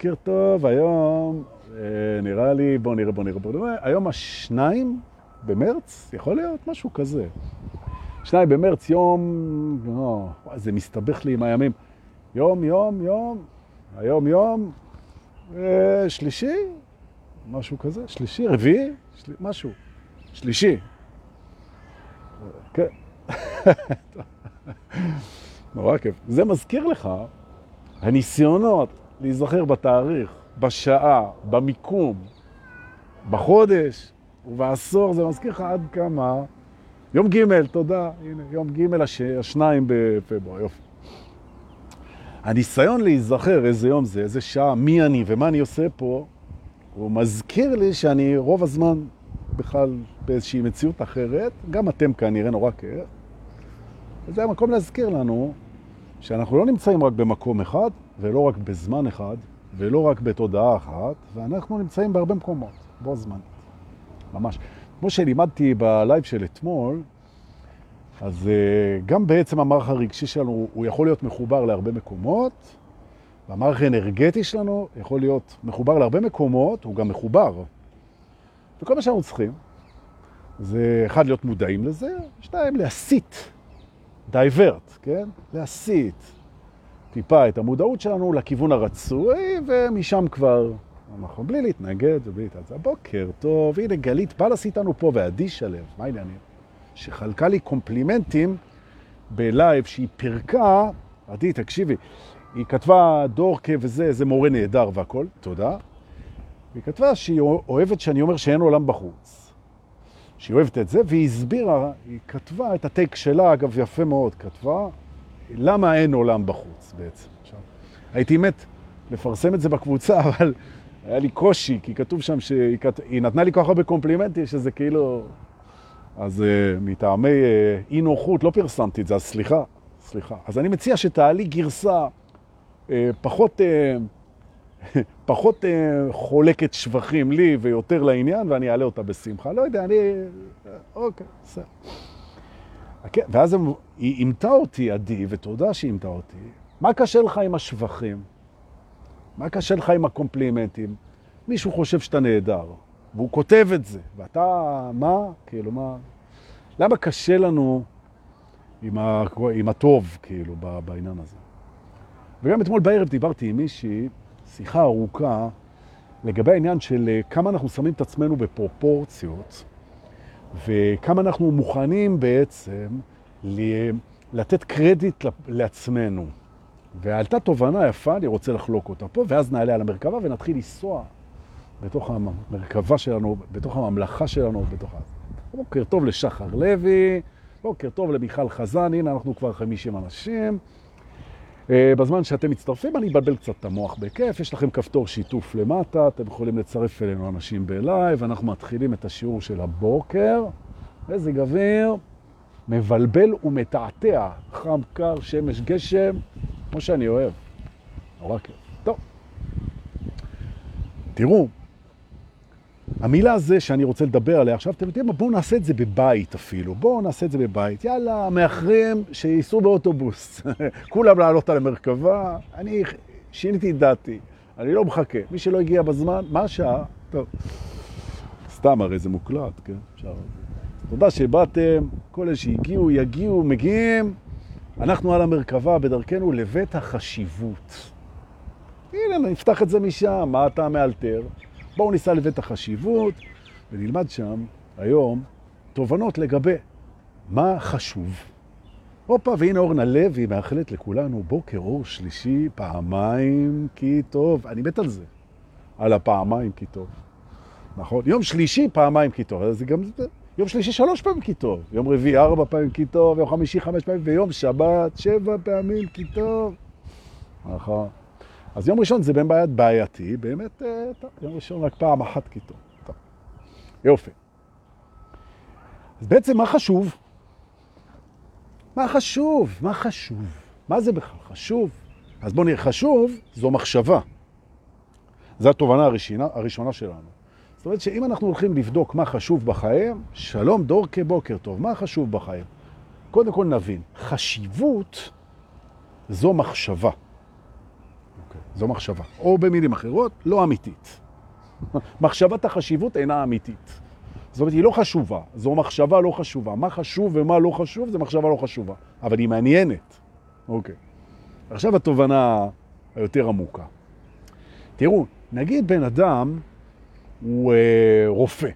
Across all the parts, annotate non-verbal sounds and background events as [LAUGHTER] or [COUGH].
בוקר טוב, היום אה, נראה לי, בוא נראה, בוא נראה, בוא נראה, היום השניים במרץ, יכול להיות משהו כזה. שניים במרץ, יום, לא, זה מסתבך לי עם הימים. יום, יום, יום, היום יום, אה, שלישי, משהו כזה, שלישי, רביעי, של... משהו, שלישי. כן. [LAUGHS] נורא כיף. זה מזכיר לך, הניסיונות להיזכר בתאריך, בשעה, במיקום, בחודש ובעשור, זה מזכיר לך עד כמה... יום ג', תודה, הנה, יום ג' הש... השניים בפברואר, יופי. הניסיון להיזכר איזה יום זה, איזה שעה, מי אני ומה אני עושה פה, הוא מזכיר לי שאני רוב הזמן בכלל באיזושהי מציאות אחרת, גם אתם כנראה נורא כיף. וזה המקום להזכיר לנו שאנחנו לא נמצאים רק במקום אחד, ולא רק בזמן אחד, ולא רק בתודעה אחת, ואנחנו נמצאים בהרבה מקומות, בו זמן. ממש. כמו שלימדתי בלייב של אתמול, אז uh, גם בעצם המערך הרגשי שלנו הוא יכול להיות מחובר להרבה מקומות, והמערך האנרגטי שלנו יכול להיות מחובר להרבה מקומות, הוא גם מחובר. וכל מה שאנחנו צריכים זה, אחד, להיות מודעים לזה, שתיים, להסיט, divert, כן? להסיט טיפה את המודעות שלנו לכיוון הרצוי, ומשם כבר, אנחנו בלי להתנגד ובלי להתעצה. בוקר טוב, הנה גלית בלס איתנו פה, ועדי שלו, מה העניינים? שחלקה לי קומפלימנטים בלייב שהיא פרקה, עדי, תקשיבי, היא כתבה דורקה וזה, איזה מורה נהדר והכל, תודה. והיא כתבה שהיא אוהבת שאני אומר שאין עולם בחוץ. שהיא אוהבת את זה, והיא הסבירה, היא כתבה את הטייק שלה, אגב, יפה מאוד, כתבה, למה אין עולם בחוץ בעצם. הייתי מת לפרסם את זה בקבוצה, [LAUGHS] אבל היה לי קושי, כי כתוב שם שהיא. נתנה לי כל כך הרבה קומפלימנטים, שזה כאילו... אז uh, מטעמי uh, אי נוחות לא פרסמתי את זה, אז סליחה, סליחה. אז אני מציע שתעלי גרסה uh, פחות... Uh, [LAUGHS] פחות uh, חולקת שבחים לי ויותר לעניין, ואני אעלה אותה בשמחה. לא יודע, אני... אוקיי, בסדר. Okay, ואז היא אימתה אותי, עדי, ותודה שהיא אימתה אותי. מה קשה לך עם השבחים? מה קשה לך עם הקומפלימנטים? מישהו חושב שאתה נהדר, והוא כותב את זה, ואתה, מה? כאילו, מה? למה קשה לנו עם, ה... עם הטוב, כאילו, בעניין הזה? וגם אתמול בערב דיברתי עם מישהי, שיחה ארוכה, לגבי העניין של אה, כמה אנחנו שמים את עצמנו בפרופורציות, וכמה אנחנו מוכנים בעצם לתת קרדיט לעצמנו. ועלתה תובנה יפה, אני רוצה לחלוק אותה פה, ואז נעלה על המרכבה ונתחיל לנסוע בתוך המרכבה שלנו, בתוך הממלכה שלנו, בתוך. בוקר טוב לשחר לוי, בוקר טוב למיכל חזן, הנה אנחנו כבר 50 אנשים. בזמן שאתם מצטרפים, אני אבלבל קצת את המוח בכיף, יש לכם כפתור שיתוף למטה, אתם יכולים לצרף אלינו אנשים בלייב, אנחנו מתחילים את השיעור של הבוקר, מזג אוויר, מבלבל ומתעתע, חם, קר, שמש, גשם, כמו שאני אוהב. נורא כיף. טוב. תראו, המילה הזה שאני רוצה לדבר עליה עכשיו, אתם יודעים מה? בואו נעשה את זה בבית אפילו. בואו נעשה את זה בבית. יאללה, מאחרים שייסעו באוטובוס. [LAUGHS] כולם לעלות על המרכבה. אני שיניתי את דעתי. אני לא מחכה. מי שלא הגיע בזמן, מה השעה? טוב. סתם, הרי זה מוקלט, כן? אפשר... תודה שבאתם, כל אלה שהגיעו, יגיעו, מגיעים. אנחנו על המרכבה בדרכנו לבית החשיבות. הנה, נפתח את זה משם, מה אתה מאלתר? בואו ניסע לבית החשיבות ונלמד שם היום תובנות לגבי מה חשוב. הופה, והנה אורנה לוי מאחלת לכולנו בוקר אור שלישי, פעמיים כי טוב. אני מת על זה, על הפעמיים כי טוב. נכון? יום שלישי פעמיים כי טוב. זה גם יום שלישי שלוש פעמים כי טוב. יום רביעי ארבע פעמים כי טוב, יום חמישי חמש פעמים, ויום שבת שבע פעמים כי טוב. נכון. אז יום ראשון זה באמת בעייתי, באמת, אה, טוב, יום ראשון רק פעם אחת. טוב, יופי. אז בעצם מה חשוב? מה חשוב? מה חשוב? מה זה בכלל חשוב? אז בואו נראה, חשוב זו מחשבה. זו התובנה הראשונה, הראשונה שלנו. זאת אומרת שאם אנחנו הולכים לבדוק מה חשוב בחיים, שלום דור כבוקר טוב, מה חשוב בחיים? קודם כל נבין, חשיבות זו מחשבה. אוקיי, זו מחשבה. או במילים אחרות, לא אמיתית. [LAUGHS] מחשבת החשיבות אינה אמיתית. זאת אומרת, היא לא חשובה, זו מחשבה לא חשובה. מה חשוב ומה לא חשוב, זה מחשבה לא חשובה. אבל היא מעניינת. אוקיי. עכשיו התובנה היותר עמוקה. תראו, נגיד בן אדם הוא אה, רופא,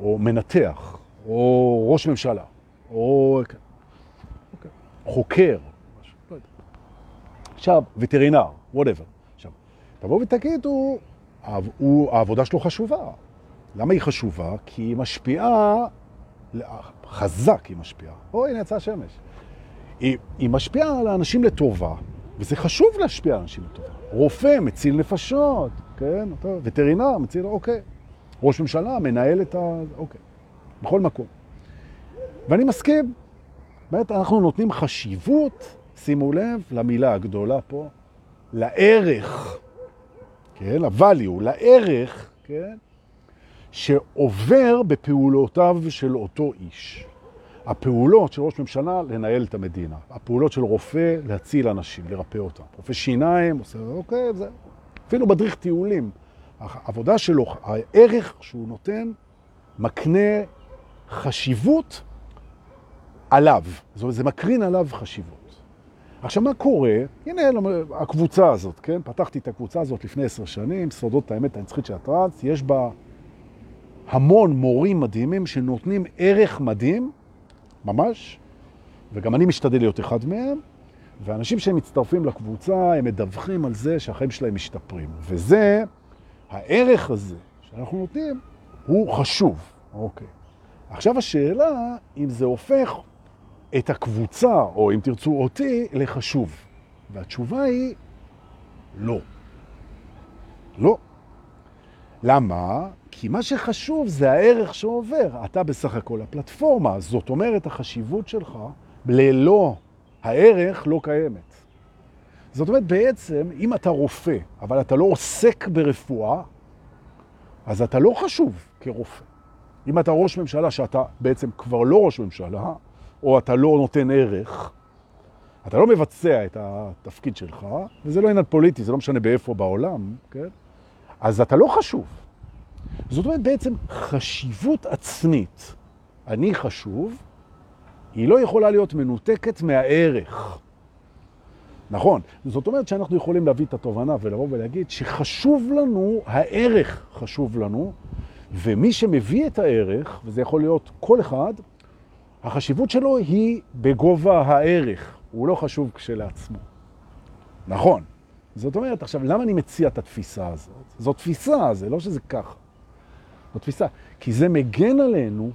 או מנתח, או ראש ממשלה, או אוקיי. חוקר, עכשיו, וטרינר, whatever. עכשיו, תבואו ותגידו, העבודה שלו חשובה. למה היא חשובה? כי היא משפיעה, חזק היא משפיעה. או, הנה יצאה השמש. היא, היא משפיעה על האנשים לטובה, וזה חשוב להשפיע על אנשים לטובה. רופא מציל נפשות, כן? אותו, וטרינר מציל, אוקיי. ראש ממשלה מנהל את ה... אוקיי. בכל מקום. ואני מסכים. באמת, אנחנו נותנים חשיבות, שימו לב, למילה הגדולה פה, לערך, כן? ל-value, לערך, כן? שעובר בפעולותיו של אותו איש. הפעולות של ראש ממשלה, לנהל את המדינה. הפעולות של רופא, להציל אנשים, לרפא אותם. רופא שיניים, עושה, אוקיי, זה... אפילו מדריך טיולים. העבודה שלו, הערך שהוא נותן, מקנה חשיבות עליו. זאת אומרת, זה מקרין עליו חשיבות. עכשיו, מה קורה? הנה, הקבוצה הזאת, כן? פתחתי את הקבוצה הזאת לפני עשר שנים, סודות האמת הנצחית של הטרנס, יש בה המון מורים מדהימים שנותנים ערך מדהים, ממש, וגם אני משתדל להיות אחד מהם, ואנשים שהם מצטרפים לקבוצה, הם מדווחים על זה שהחיים שלהם משתפרים. וזה, הערך הזה שאנחנו נותנים, הוא חשוב. אוקיי. עכשיו השאלה, אם זה הופך את הקבוצה, או אם תרצו אותי, לחשוב. והתשובה היא לא. לא. למה? כי מה שחשוב זה הערך שעובר. אתה בסך הכל הפלטפורמה, זאת אומרת, החשיבות שלך ללא הערך לא קיימת. זאת אומרת, בעצם, אם אתה רופא, אבל אתה לא עוסק ברפואה, אז אתה לא חשוב כרופא. אם אתה ראש ממשלה שאתה בעצם כבר לא ראש ממשלה, או אתה לא נותן ערך, אתה לא מבצע את התפקיד שלך, וזה לא עניין פוליטי, זה לא משנה באיפה בעולם, כן? אז אתה לא חשוב. זאת אומרת, בעצם חשיבות עצמית, אני חשוב, היא לא יכולה להיות מנותקת מהערך. נכון. זאת אומרת שאנחנו יכולים להביא את התובנה ולבוא ולהגיד שחשוב לנו, הערך חשוב לנו, ומי שמביא את הערך, וזה יכול להיות כל אחד, החשיבות שלו היא בגובה הערך, הוא לא חשוב כשלעצמו. נכון. זאת אומרת, עכשיו, למה אני מציע את התפיסה הזאת? זו תפיסה, זה לא שזה ככה. זו תפיסה. כי זה מגן עלינו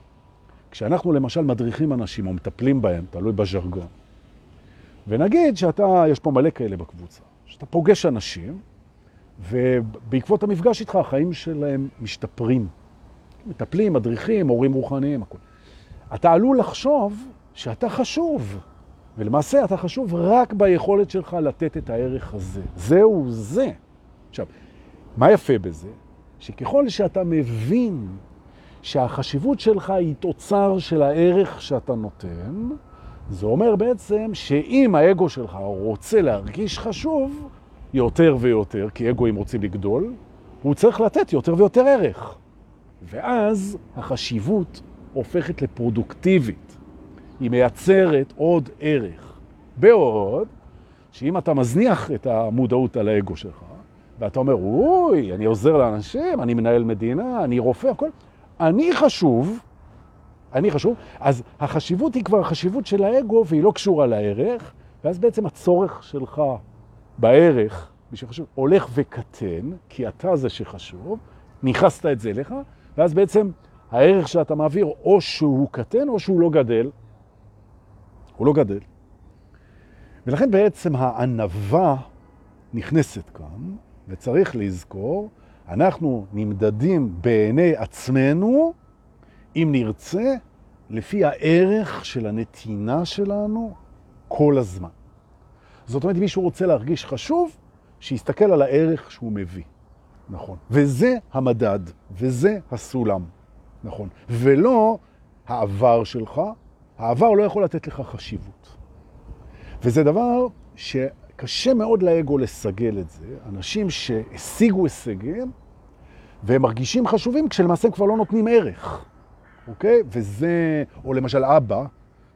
כשאנחנו למשל מדריכים אנשים או מטפלים בהם, תלוי בז'רגון. ונגיד שאתה, יש פה מלא כאלה בקבוצה, שאתה פוגש אנשים, ובעקבות המפגש איתך החיים שלהם משתפרים. מטפלים, מדריכים, הורים רוחניים, הכול. אתה עלול לחשוב שאתה חשוב, ולמעשה אתה חשוב רק ביכולת שלך לתת את הערך הזה. זהו זה. עכשיו, מה יפה בזה? שככל שאתה מבין שהחשיבות שלך היא תוצר של הערך שאתה נותן, זה אומר בעצם שאם האגו שלך רוצה להרגיש חשוב יותר ויותר, כי אגואים רוצים לגדול, הוא צריך לתת יותר ויותר ערך. ואז החשיבות הופכת לפרודוקטיבית. היא מייצרת עוד ערך. בעוד שאם אתה מזניח את המודעות על האגו שלך, ואתה אומר, אוי, אני עוזר לאנשים, אני מנהל מדינה, אני רופא, הכל, אני חשוב, אני חשוב, אז החשיבות היא כבר החשיבות של האגו, והיא לא קשורה לערך, ואז בעצם הצורך שלך בערך, בשביל חשוב, הולך וקטן, כי אתה זה שחשוב, נכנסת את זה לך, ואז בעצם הערך שאתה מעביר, או שהוא קטן או שהוא לא גדל. הוא לא גדל. ולכן בעצם הענבה נכנסת כאן, וצריך לזכור, אנחנו נמדדים בעיני עצמנו, אם נרצה, לפי הערך של הנתינה שלנו כל הזמן. זאת אומרת, אם מישהו רוצה להרגיש חשוב, שיסתכל על הערך שהוא מביא. נכון. וזה המדד, וזה הסולם. נכון. ולא העבר שלך, העבר לא יכול לתת לך חשיבות. וזה דבר ש... קשה מאוד לאגו לסגל את זה. אנשים שהשיגו הישגים והם מרגישים חשובים כשלמעשה כבר לא נותנים ערך, אוקיי? וזה, או למשל אבא,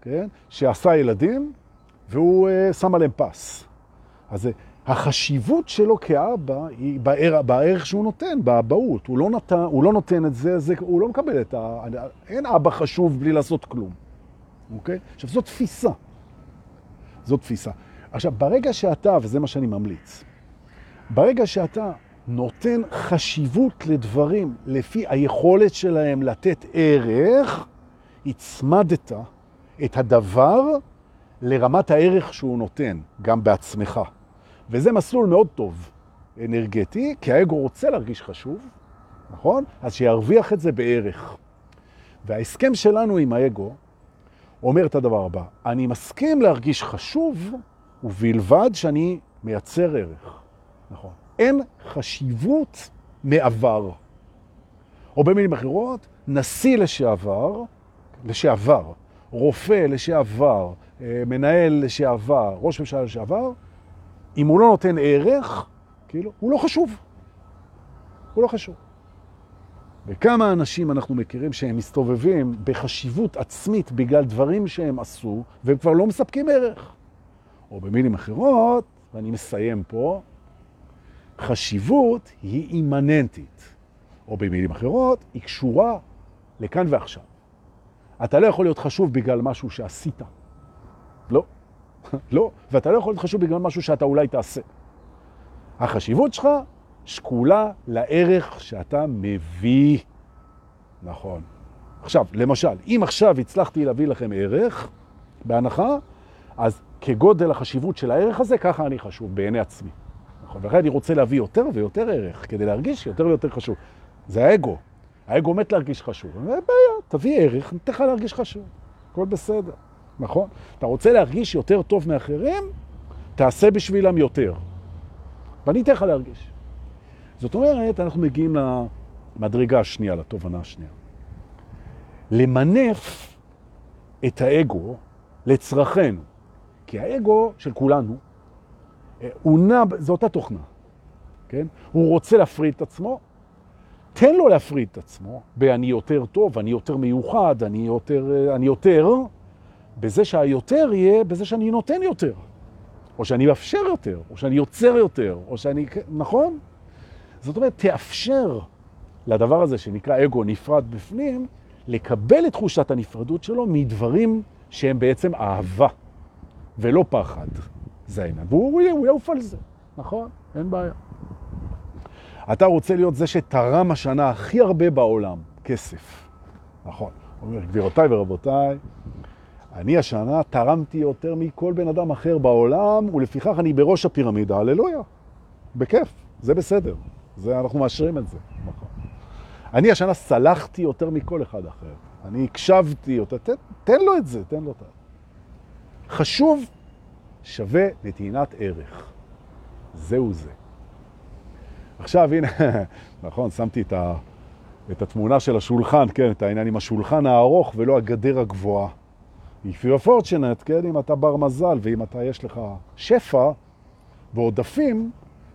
כן? שעשה ילדים והוא uh, שם עליהם פס. אז החשיבות שלו כאבא היא בערך, בערך שהוא נותן, באבהות. הוא, לא הוא לא נותן את זה, זה, הוא לא מקבל את ה... אין אבא חשוב בלי לעשות כלום, אוקיי? עכשיו, זו תפיסה. זו תפיסה. עכשיו, ברגע שאתה, וזה מה שאני ממליץ, ברגע שאתה נותן חשיבות לדברים לפי היכולת שלהם לתת ערך, הצמדת את הדבר לרמת הערך שהוא נותן, גם בעצמך. וזה מסלול מאוד טוב אנרגטי, כי האגו רוצה להרגיש חשוב, נכון? אז שירוויח את זה בערך. וההסכם שלנו עם האגו אומר את הדבר הבא, אני מסכים להרגיש חשוב, ובלבד שאני מייצר ערך. נכון. אין חשיבות מעבר. או במילים אחרות, נשיא לשעבר, לשעבר, רופא לשעבר, אה, מנהל לשעבר, ראש ממשלה לשעבר, אם הוא לא נותן ערך, כאילו, הוא לא חשוב. הוא לא חשוב. וכמה אנשים אנחנו מכירים שהם מסתובבים בחשיבות עצמית בגלל דברים שהם עשו, והם כבר לא מספקים ערך. או במילים אחרות, ואני מסיים פה, חשיבות היא אימננטית, או במילים אחרות, היא קשורה לכאן ועכשיו. אתה לא יכול להיות חשוב בגלל משהו שעשית. לא. [LAUGHS] לא. ואתה לא יכול להיות חשוב בגלל משהו שאתה אולי תעשה. החשיבות שלך שקולה לערך שאתה מביא. נכון. עכשיו, למשל, אם עכשיו הצלחתי להביא לכם ערך, בהנחה, אז כגודל החשיבות של הערך הזה, ככה אני חשוב בעיני עצמי. נכון? ולכן אני רוצה להביא יותר ויותר ערך, כדי להרגיש יותר ויותר חשוב. זה האגו. האגו מת להרגיש חשוב. אין בעיה, תביא ערך, ניתן לך להרגיש חשוב. הכל בסדר, נכון? אתה רוצה להרגיש יותר טוב מאחרים? תעשה בשבילם יותר. ואני אתן לך להרגיש. זאת אומרת, אנחנו מגיעים למדרגה השנייה, לתובנה השנייה. למנף את האגו לצרכנו. כי האגו של כולנו, אה, הוא נע, זו אותה תוכנה, כן? הוא רוצה להפריד את עצמו, תן לו להפריד את עצמו, ב"אני יותר טוב, אני יותר מיוחד, אני יותר, אה, אני יותר", בזה שהיותר יהיה בזה שאני נותן יותר, או שאני מאפשר יותר, או שאני יוצר יותר, או שאני... נכון? זאת אומרת, תאפשר לדבר הזה שנקרא אגו נפרד בפנים, לקבל את תחושת הנפרדות שלו מדברים שהם בעצם אהבה. ולא פחד. זה העניין. והוא יעוף על זה, נכון? אין בעיה. אתה רוצה להיות זה שתרם השנה הכי הרבה בעולם, כסף. נכון. אומר, גבירותיי ורבותיי, אני השנה תרמתי יותר מכל בן אדם אחר בעולם, ולפיכך אני בראש הפירמידה, הללויה. בכיף, זה בסדר. זה, אנחנו מאשרים את זה. נכון. אני השנה סלחתי יותר מכל אחד אחר. אני הקשבתי אותה, תן, תן לו את זה, תן לו את זה. חשוב שווה נתינת ערך. זהו זה. עכשיו, הנה, [LAUGHS] נכון, שמתי את, ה, את התמונה של השולחן, כן, את העניין עם השולחן הארוך ולא הגדר הגבוהה. If you're fortunate, כן, אם אתה בר מזל ואם אתה יש לך שפע ועודפים,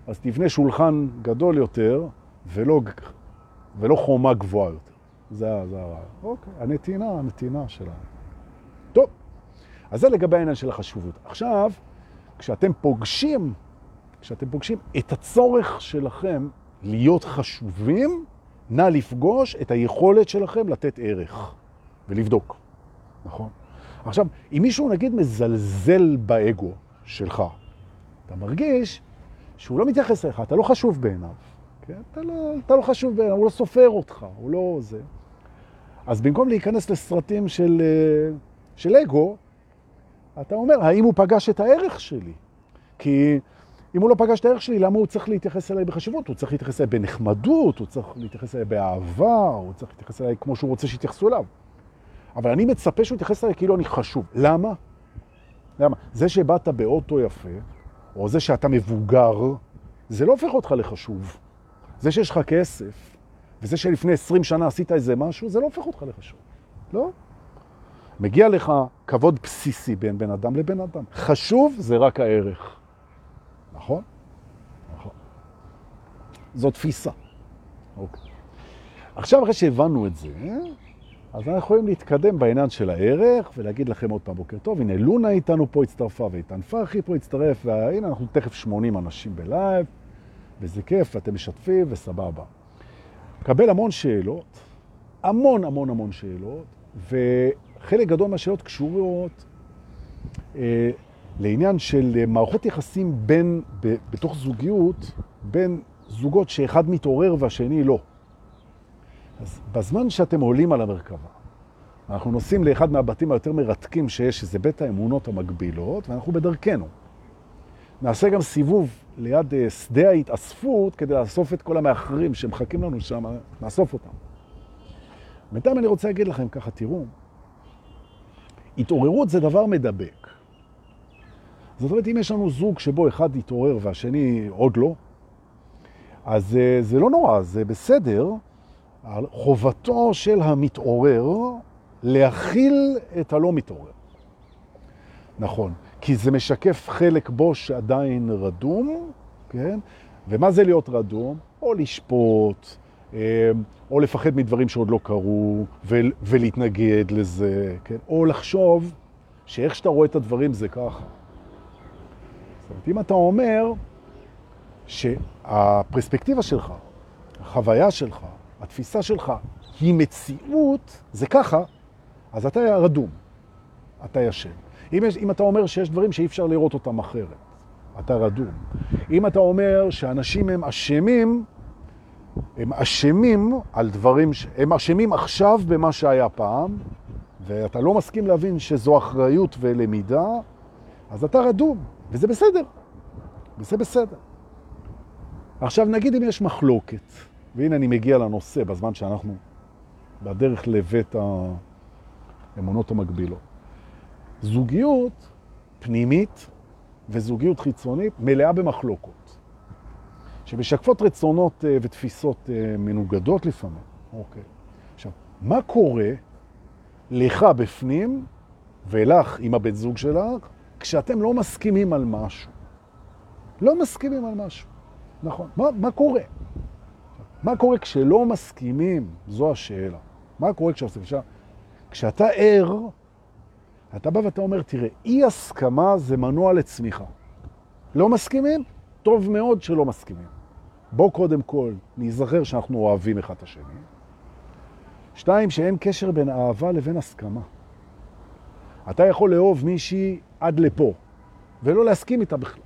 אז תבנה שולחן גדול יותר ולא, ולא חומה גבוהה יותר. זה, זה הרעיון. אוקיי, הנתינה, הנתינה שלנו. טוב. אז זה לגבי העניין של החשובות. עכשיו, כשאתם פוגשים, כשאתם פוגשים את הצורך שלכם להיות חשובים, נא לפגוש את היכולת שלכם לתת ערך ולבדוק, נכון? עכשיו, אם מישהו נגיד מזלזל באגו שלך, אתה מרגיש שהוא לא מתייחס אליך, אתה לא חשוב בעיניו. כן? אתה, לא, אתה לא חשוב בעיניו, הוא לא סופר אותך, הוא לא זה. אז במקום להיכנס לסרטים של, אה, של אגו, אתה אומר, האם הוא פגש את הערך שלי? כי אם הוא לא פגש את הערך שלי, למה הוא צריך להתייחס אליי בחשיבות? הוא צריך להתייחס אליי בנחמדות, הוא צריך להתייחס אליי באהבה, הוא צריך להתייחס אליי כמו שהוא רוצה שיתייחסו אליו. אבל אני מצפה שהוא יתייחס אליי כאילו אני חשוב. למה? למה? זה שבאת באוטו יפה, או זה שאתה מבוגר, זה לא הופך אותך לחשוב. זה שיש לך כסף, וזה שלפני 20 שנה עשית איזה משהו, זה לא הופך אותך לחשוב. לא? מגיע לך כבוד בסיסי בין בן אדם לבן אדם. חשוב זה רק הערך. נכון? נכון. זו תפיסה. אוקיי. עכשיו, אחרי שהבנו את זה, אז אנחנו יכולים להתקדם בעניין של הערך ולהגיד לכם עוד פעם בוקר טוב. הנה, לונה איתנו פה הצטרפה, ואיתן פרחי פה הצטרף, והנה, אנחנו תכף 80 אנשים בלייב, וזה כיף, אתם משתפים וסבבה. מקבל המון שאלות, המון המון המון שאלות, וחלק גדול מהשאלות קשורות אה, לעניין של מערכות יחסים בין, ב, בתוך זוגיות, בין זוגות שאחד מתעורר והשני לא. אז בזמן שאתם עולים על המרכבה, אנחנו נוסעים לאחד מהבתים היותר מרתקים שיש, שזה בית האמונות המקבילות, ואנחנו בדרכנו. נעשה גם סיבוב ליד אה, שדה ההתאספות כדי לאסוף את כל המאחרים שמחכים לנו שם, נאסוף אותם. בינתיים אני רוצה להגיד לכם ככה, תראו, התעוררות זה דבר מדבק. זאת אומרת, אם יש לנו זוג שבו אחד יתעורר והשני עוד לא, אז אה, זה לא נורא, זה בסדר. חובתו של המתעורר להכיל את הלא מתעורר. נכון, כי זה משקף חלק בו שעדיין רדום, כן? ומה זה להיות רדום? או לשפוט, אה, או לפחד מדברים שעוד לא קרו, ולהתנגד לזה, כן? או לחשוב שאיך שאתה רואה את הדברים זה ככה. זאת אומרת, אם אתה אומר שהפרספקטיבה שלך, החוויה שלך, התפיסה שלך היא מציאות, זה ככה, אז אתה רדום, אתה ישן. אם, יש, אם אתה אומר שיש דברים שאי אפשר לראות אותם אחרת, אתה רדום. אם אתה אומר שאנשים הם אשמים, הם אשמים על דברים, ש... הם אשמים עכשיו במה שהיה פעם, ואתה לא מסכים להבין שזו אחריות ולמידה, אז אתה רדום, וזה בסדר. וזה בסדר. עכשיו נגיד אם יש מחלוקת, והנה אני מגיע לנושא בזמן שאנחנו בדרך לבית האמונות המקבילות. זוגיות פנימית וזוגיות חיצונית מלאה במחלוקות, שמשקפות רצונות אה, ותפיסות אה, מנוגדות לפעמים. אוקיי. עכשיו, מה קורה לך בפנים ולך עם הבית זוג שלך כשאתם לא מסכימים על משהו? לא מסכימים על משהו, נכון. מה, מה קורה? מה קורה כשלא מסכימים? זו השאלה. מה קורה כשעושים? כשאתה ער, אתה בא ואתה אומר, תראה, אי הסכמה זה מנוע לצמיחה. לא מסכימים? טוב מאוד שלא מסכימים. בוא קודם כל נזכר שאנחנו אוהבים אחד את השני. שתיים, שאין קשר בין אהבה לבין הסכמה. אתה יכול לאהוב מישהי עד לפה, ולא להסכים איתה בכלל.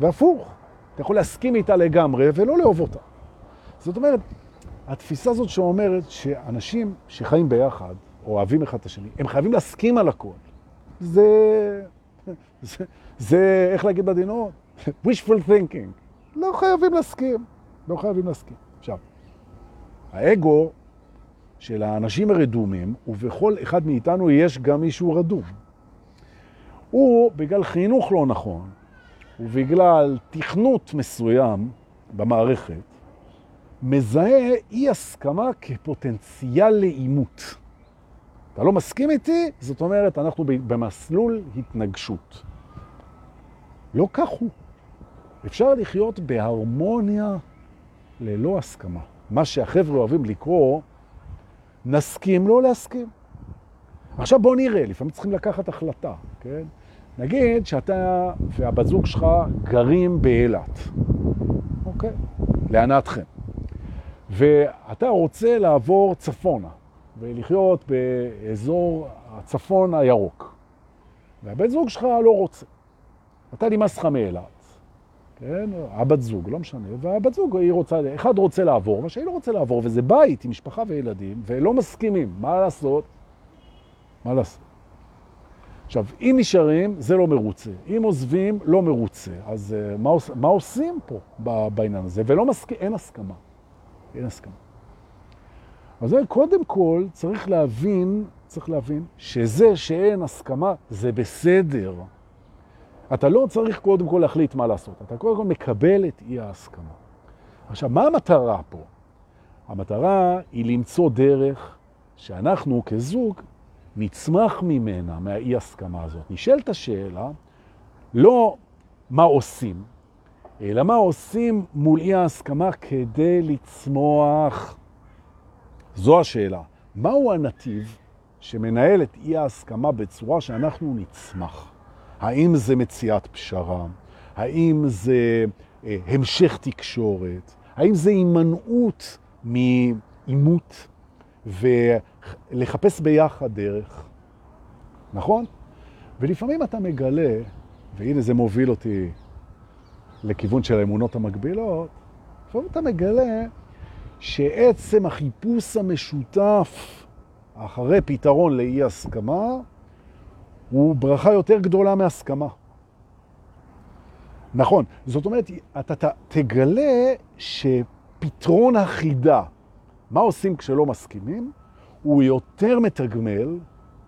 והפוך, אתה יכול להסכים איתה לגמרי ולא לאהוב אותה. זאת אומרת, התפיסה הזאת שאומרת שאנשים שחיים ביחד, או אוהבים אחד את השני, הם חייבים להסכים על הכל. זה, זה, זה איך להגיד בדינות? wishful thinking. לא חייבים להסכים. לא חייבים להסכים. עכשיו, האגו של האנשים הרדומים, ובכל אחד מאיתנו יש גם מישהו רדום. הוא, בגלל חינוך לא נכון, ובגלל תכנות מסוים במערכת, מזהה אי הסכמה כפוטנציאל לאימות. אתה לא מסכים איתי? זאת אומרת, אנחנו במסלול התנגשות. לא כך הוא. אפשר לחיות בהרמוניה ללא הסכמה. מה שהחבר'ה אוהבים לקרוא, נסכים לא להסכים. עכשיו בוא נראה, לפעמים צריכים לקחת החלטה, כן? נגיד שאתה והבת זוג שלך גרים באילת, אוקיי? להנאתכם. ואתה רוצה לעבור צפונה ולחיות באזור הצפון הירוק. והבן זוג שלך לא רוצה. אתה נמאס לך מאילת, כן? הבת זוג, לא משנה. והבת זוג, היא רוצה, אחד רוצה לעבור, והשני לא רוצה לעבור, וזה בית עם משפחה וילדים, ולא מסכימים. מה לעשות? מה לעשות? עכשיו, אם נשארים, זה לא מרוצה. אם עוזבים, לא מרוצה. אז uh, מה, מה עושים פה בעניין הזה? ולא מסכים, אין הסכמה. אין הסכמה. אז קודם כל צריך להבין, צריך להבין שזה שאין הסכמה זה בסדר. אתה לא צריך קודם כל להחליט מה לעשות, אתה קודם כל מקבל את אי ההסכמה. עכשיו, מה המטרה פה? המטרה היא למצוא דרך שאנחנו כזוג נצמח ממנה, מהאי הסכמה הזאת. נשאלת השאלה, לא מה עושים, אלא מה עושים מול אי ההסכמה כדי לצמוח? זו השאלה. מהו הנתיב שמנהל את אי ההסכמה בצורה שאנחנו נצמח? האם זה מציאת פשרה? האם זה אה, המשך תקשורת? האם זה הימנעות מעימות ולחפש ביחד דרך? נכון? ולפעמים אתה מגלה, והנה זה מוביל אותי לכיוון של האמונות המקבילות, לפעמים אתה מגלה שעצם החיפוש המשותף אחרי פתרון לאי הסכמה הוא ברכה יותר גדולה מהסכמה. נכון, זאת אומרת, אתה תגלה שפתרון החידה, מה עושים כשלא מסכימים, הוא יותר מתגמל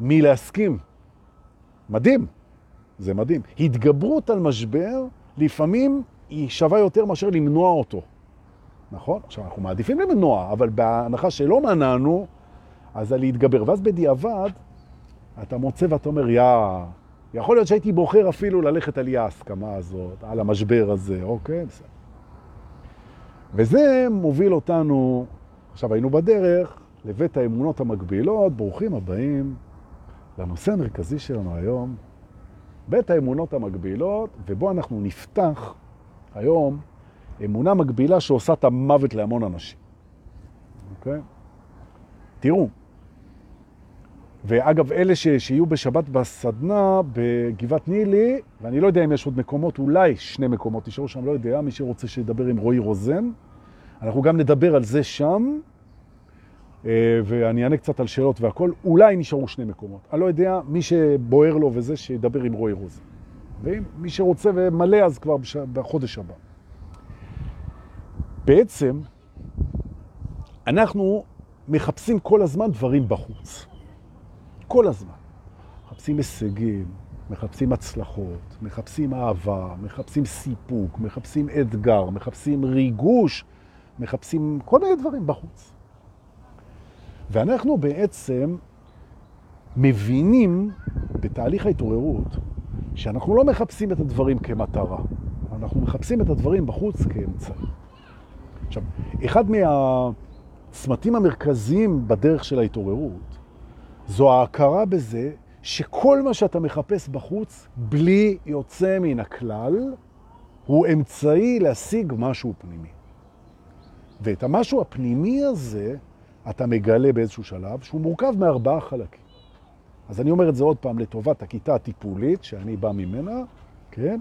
מלהסכים. מדהים, זה מדהים. התגברות על משבר לפעמים היא שווה יותר מאשר למנוע אותו. נכון? עכשיו, אנחנו מעדיפים למנוע, אבל בהנחה שלא מנענו, אז על להתגבר. ואז בדיעבד, אתה מוצא ואתה אומר, יא, יכול להיות שהייתי בוחר אפילו ללכת על ההסכמה הזאת, על המשבר הזה, אוקיי? בסדר. וזה מוביל אותנו, עכשיו היינו בדרך, לבית האמונות המקבילות, ברוכים הבאים לנושא המרכזי שלנו היום, בית האמונות המקבילות, ובו אנחנו נפתח היום אמונה מקבילה שעושה את המוות להמון אנשים. אוקיי? תראו, ואגב, אלה ש, שיהיו בשבת בסדנה בגבעת נילי, ואני לא יודע אם יש עוד מקומות, אולי שני מקומות נשארו שם, לא יודע, מי שרוצה שידבר עם רועי רוזן. אנחנו גם נדבר על זה שם, ואני אענה קצת על שאלות והכל. אולי נשארו שני מקומות. אני לא יודע, מי שבוער לו וזה, שידבר עם רועי רוזן. ומי שרוצה ומלא, אז כבר בחודש הבא. בעצם, אנחנו מחפשים כל הזמן דברים בחוץ. כל הזמן. מחפשים הישגים, מחפשים הצלחות, מחפשים אהבה, מחפשים סיפוק, מחפשים אתגר, מחפשים ריגוש, מחפשים כל מיני דברים בחוץ. ואנחנו בעצם מבינים בתהליך ההתעוררות שאנחנו לא מחפשים את הדברים כמטרה, אנחנו מחפשים את הדברים בחוץ כאמצעי. עכשיו, אחד מהצמתים המרכזיים בדרך של ההתעוררות זו ההכרה בזה שכל מה שאתה מחפש בחוץ, בלי יוצא מן הכלל, הוא אמצעי להשיג משהו פנימי. ואת המשהו הפנימי הזה אתה מגלה באיזשהו שלב שהוא מורכב מארבעה חלקים. אז אני אומר את זה עוד פעם לטובת הכיתה הטיפולית שאני בא ממנה, כן?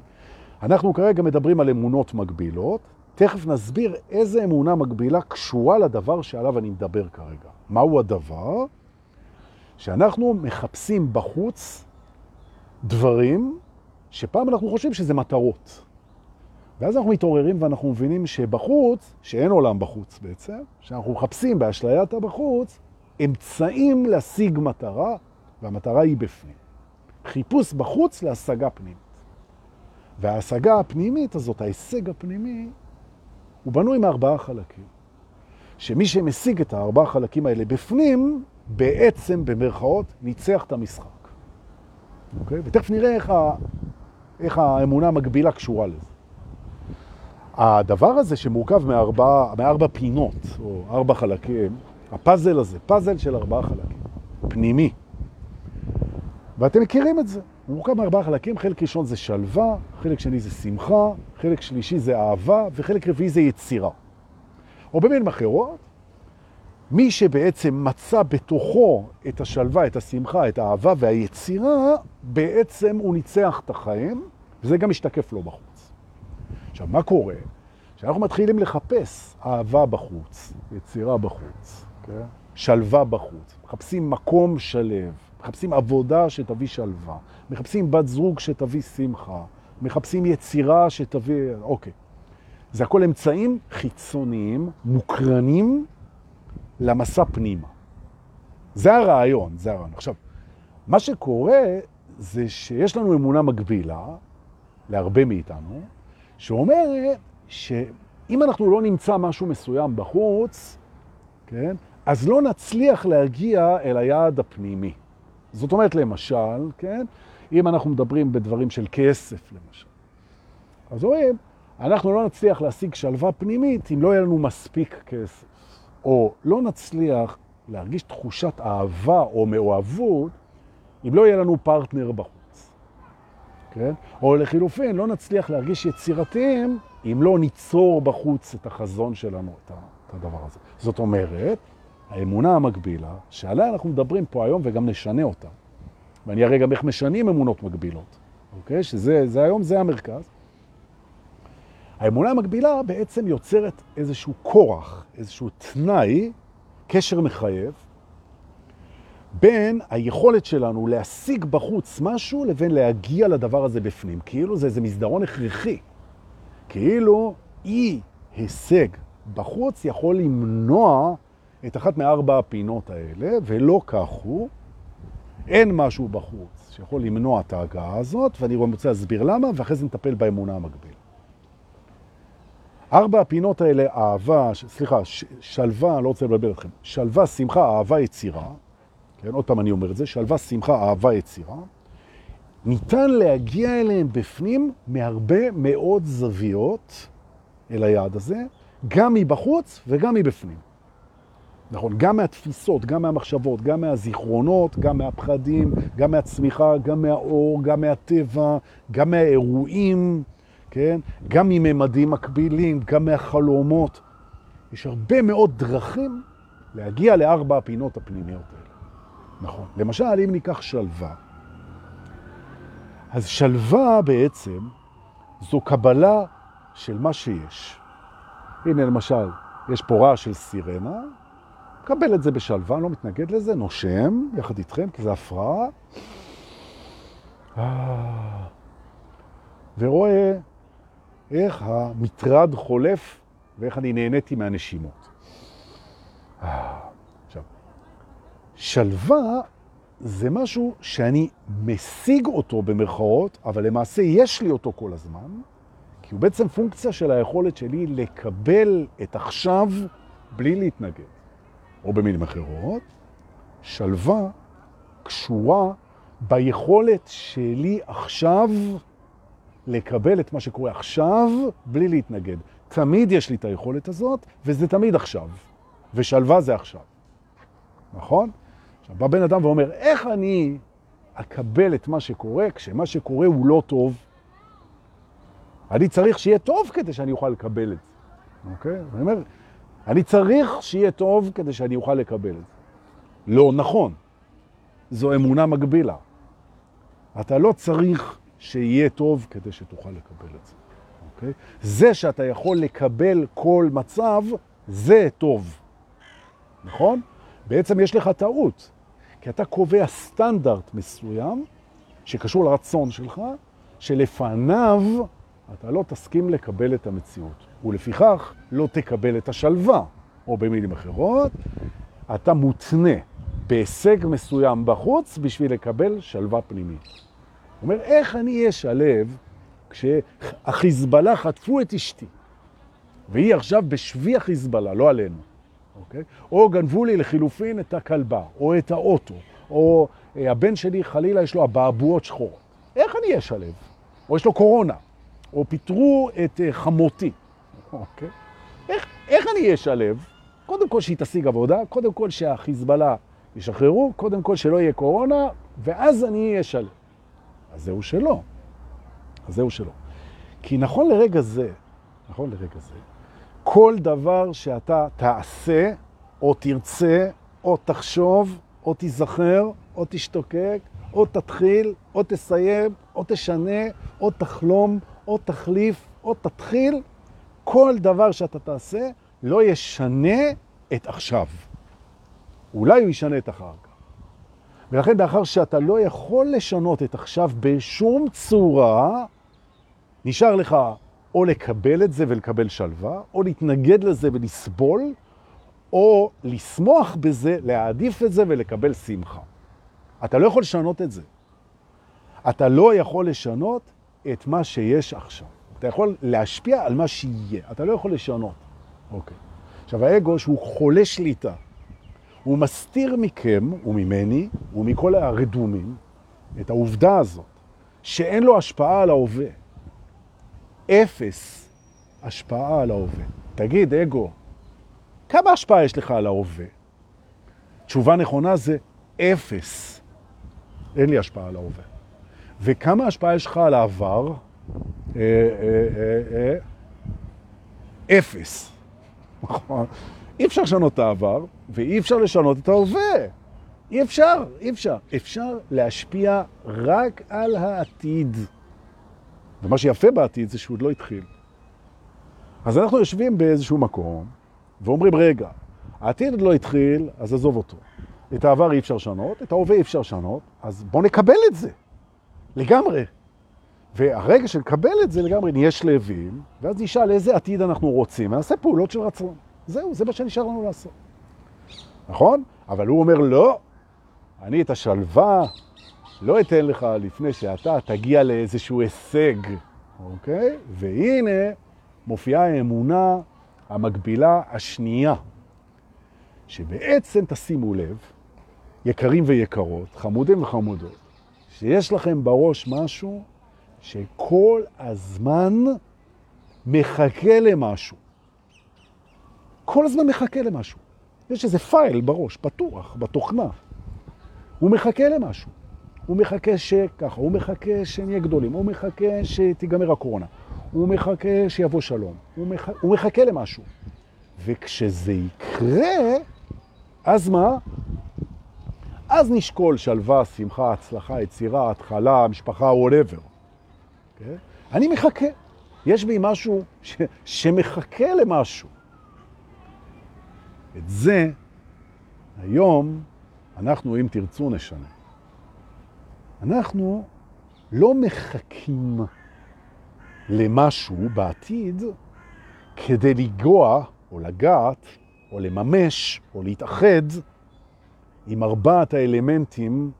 אנחנו כרגע מדברים על אמונות מגבילות, תכף נסביר איזה אמונה מגבילה קשורה לדבר שעליו אני מדבר כרגע. מהו הדבר? שאנחנו מחפשים בחוץ דברים שפעם אנחנו חושבים שזה מטרות. ואז אנחנו מתעוררים ואנחנו מבינים שבחוץ, שאין עולם בחוץ בעצם, שאנחנו מחפשים באשליית הבחוץ, אמצעים להשיג מטרה, והמטרה היא בפנים. חיפוש בחוץ להשגה פנימית. וההשגה הפנימית הזאת, ההישג הפנימי, הוא בנוי מארבעה חלקים. שמי שמשיג את הארבעה חלקים האלה בפנים, בעצם, במרכאות, ניצח את המשחק. אוקיי? ותכף נראה איך, ה... איך האמונה המקבילה קשורה לזה. הדבר הזה שמורכב מארבע, מארבע פינות, או ארבע חלקים, הפאזל הזה, פאזל של ארבעה חלקים, פנימי. ואתם מכירים את זה. הוא מורכב מארבעה חלקים, חלק ראשון זה שלווה, חלק שני זה שמחה, חלק שלישי זה אהבה, וחלק רביעי זה יצירה. או במילים אחרות, מי שבעצם מצא בתוכו את השלווה, את השמחה, את האהבה והיצירה, בעצם הוא ניצח את החיים, וזה גם משתקף לו בחוץ. עכשיו, מה קורה? כשאנחנו מתחילים לחפש אהבה בחוץ, יצירה בחוץ, okay? שלווה בחוץ, מחפשים מקום שלב, מחפשים עבודה שתביא שלווה, מחפשים בת זוג שתביא שמחה, מחפשים יצירה שתביא... אוקיי. זה הכל אמצעים חיצוניים, מוקרנים, למסע פנימה. זה הרעיון, זה הרעיון. עכשיו, מה שקורה זה שיש לנו אמונה מגבילה, להרבה מאיתנו, שאומרת שאם אנחנו לא נמצא משהו מסוים בחוץ, כן, אז לא נצליח להגיע אל היעד הפנימי. זאת אומרת, למשל, כן, אם אנחנו מדברים בדברים של כסף, למשל, אז רואים, אנחנו לא נצליח להשיג שלווה פנימית אם לא יהיה לנו מספיק כסף, או לא נצליח להרגיש תחושת אהבה או מאוהבות אם לא יהיה לנו פרטנר בחוץ. כן? או לחילופין, לא נצליח להרגיש יצירתיים אם לא ניצור בחוץ את החזון שלנו, את הדבר הזה. זאת אומרת, האמונה המקבילה, שעליה אנחנו מדברים פה היום וגם נשנה אותה, ואני אראה גם איך משנים אמונות מקבילות, אוקיי? שזה זה היום, זה המרכז. האמונה המקבילה בעצם יוצרת איזשהו כורח, איזשהו תנאי, קשר מחייב, בין היכולת שלנו להשיג בחוץ משהו לבין להגיע לדבר הזה בפנים. כאילו זה איזה מסדרון הכרחי. כאילו אי הישג בחוץ יכול למנוע את אחת מארבע הפינות האלה, ולא כך הוא. אין משהו בחוץ שיכול למנוע את ההגעה הזאת, ואני רוצה להסביר למה, ואחרי זה נטפל באמונה המקבילה. ארבע הפינות האלה, אהבה, סליחה, שלווה, לא רוצה לבלבל אתכם, שלווה, שמחה, אהבה, יצירה, כן, עוד פעם אני אומר את זה, שלווה, שמחה, אהבה, יצירה, ניתן להגיע אליהם בפנים מהרבה מאוד זוויות אל היעד הזה, גם מבחוץ וגם מבפנים. נכון, גם מהתפיסות, גם מהמחשבות, גם מהזיכרונות, גם מהפחדים, גם מהצמיחה, גם מהאור, גם מהטבע, גם מהאירועים, כן? גם מממדים מקבילים, גם מהחלומות. יש הרבה מאוד דרכים להגיע לארבע הפינות הפנימיות האלה. נכון. למשל, אם ניקח שלווה, אז שלווה בעצם זו קבלה של מה שיש. הנה למשל, יש פה רעש של סירנה, קבל את זה בשלווה, לא מתנגד לזה, נושם יחד איתכם, כי זה הפרעה. אה, ורואה איך המטרד חולף ואיך אני נהניתי מהנשימות. שלווה זה משהו שאני משיג אותו במרכאות, אבל למעשה יש לי אותו כל הזמן, כי הוא בעצם פונקציה של היכולת שלי לקבל את עכשיו בלי להתנגד. או במילים אחרות, שלווה קשורה ביכולת שלי עכשיו לקבל את מה שקורה עכשיו בלי להתנגד. תמיד יש לי את היכולת הזאת, וזה תמיד עכשיו. ושלווה זה עכשיו. נכון? עכשיו, בא בן אדם ואומר, איך אני אקבל את מה שקורה כשמה שקורה הוא לא טוב? אני צריך שיהיה טוב כדי שאני אוכל לקבל את זה. אוקיי? אני אומר, אני צריך שיהיה טוב כדי שאני אוכל לקבל את זה. לא נכון. זו אמונה מגבילה. אתה לא צריך שיהיה טוב כדי שתוכל לקבל את זה. אוקיי? זה שאתה יכול לקבל כל מצב, זה טוב. נכון? בעצם יש לך טעות, כי אתה קובע סטנדרט מסוים שקשור לרצון שלך, שלפניו אתה לא תסכים לקבל את המציאות. ולפיכך לא תקבל את השלווה, או במילים אחרות, אתה מותנה בהישג מסוים בחוץ בשביל לקבל שלווה פנימית. אומר, איך אני אהיה שלב כשהחיזבאללה חטפו את אשתי, והיא עכשיו בשבי החיזבאללה, לא עלינו, אוקיי? או גנבו לי לחילופין את הכלבה, או את האוטו, או אה, הבן שלי חלילה יש לו הבעבועות שחורות. איך אני אהיה שלב? או יש לו קורונה, או פיטרו את אה, חמותי. אוקיי? איך, איך אני אהיה שלב? קודם כל שהיא תשיג עבודה, קודם כל שהחיזבאללה ישחררו, קודם כל שלא יהיה קורונה, ואז אני אהיה שלב. אז זהו שלא. אז זהו שלא. כי נכון לרגע זה, נכון לרגע זה, כל דבר שאתה תעשה, או תרצה, או תחשוב, או תיזכר, או תשתוקק, או תתחיל, או תסיים, או תשנה, או תחלום, או תחליף, או תתחיל, כל דבר שאתה תעשה לא ישנה את עכשיו. אולי הוא ישנה את אחר כך. ולכן, מאחר שאתה לא יכול לשנות את עכשיו בשום צורה, נשאר לך או לקבל את זה ולקבל שלווה, או להתנגד לזה ולסבול, או לשמוח בזה, להעדיף את זה ולקבל שמחה. אתה לא יכול לשנות את זה. אתה לא יכול לשנות את מה שיש עכשיו. אתה יכול להשפיע על מה שיהיה, אתה לא יכול לשנות. אוקיי. עכשיו, האגו שהוא חולה שליטה, הוא מסתיר מכם וממני ומכל הרדומים את העובדה הזאת, שאין לו השפעה על ההווה. אפס השפעה על ההווה. תגיד, אגו, כמה השפעה יש לך על ההווה? תשובה נכונה זה אפס. אין לי השפעה על ההווה. וכמה השפעה יש לך על העבר? אה, אה, אה, אפס. נכון. אי אפשר לשנות את העבר, ואי אפשר לשנות את ההווה. אי אפשר, אי אפשר. אפשר להשפיע רק על העתיד. ומה שיפה בעתיד זה שהוא עוד לא התחיל. אז אנחנו יושבים באיזשהו מקום, ואומרים, רגע, העתיד עוד לא התחיל, אז עזוב אותו. את העבר אי אפשר לשנות, את ההווה אי אפשר לשנות, אז בוא נקבל את זה. לגמרי. והרגע שנקבל את זה לגמרי, נהיה שלווים, ואז נשאל איזה עתיד אנחנו רוצים, ונעשה פעולות של רצון. זהו, זה מה שנשאר לנו לעשות. נכון? אבל הוא אומר, לא, אני את השלווה לא אתן לך לפני שאתה תגיע לאיזשהו הישג, אוקיי? והנה מופיעה האמונה המקבילה השנייה, שבעצם, תשימו לב, יקרים ויקרות, חמודים וחמודות, שיש לכם בראש משהו שכל הזמן מחכה למשהו. כל הזמן מחכה למשהו. יש איזה פייל בראש, פתוח, בתוכנה. הוא מחכה למשהו. הוא מחכה שככה, הוא מחכה שנהיה גדולים, הוא מחכה שתיגמר הקורונה, הוא מחכה שיבוא שלום, הוא, מח... הוא מחכה למשהו. וכשזה יקרה, אז מה? אז נשקול שלווה, שמחה, הצלחה, יצירה, התחלה, משפחה, whatever. Okay? אוקיי? אני מחכה. יש בי משהו ש... שמחכה למשהו. את זה היום אנחנו, אם תרצו, נשנה. אנחנו לא מחכים למשהו בעתיד כדי לגוע או לגעת או לממש או להתאחד עם ארבעת האלמנטים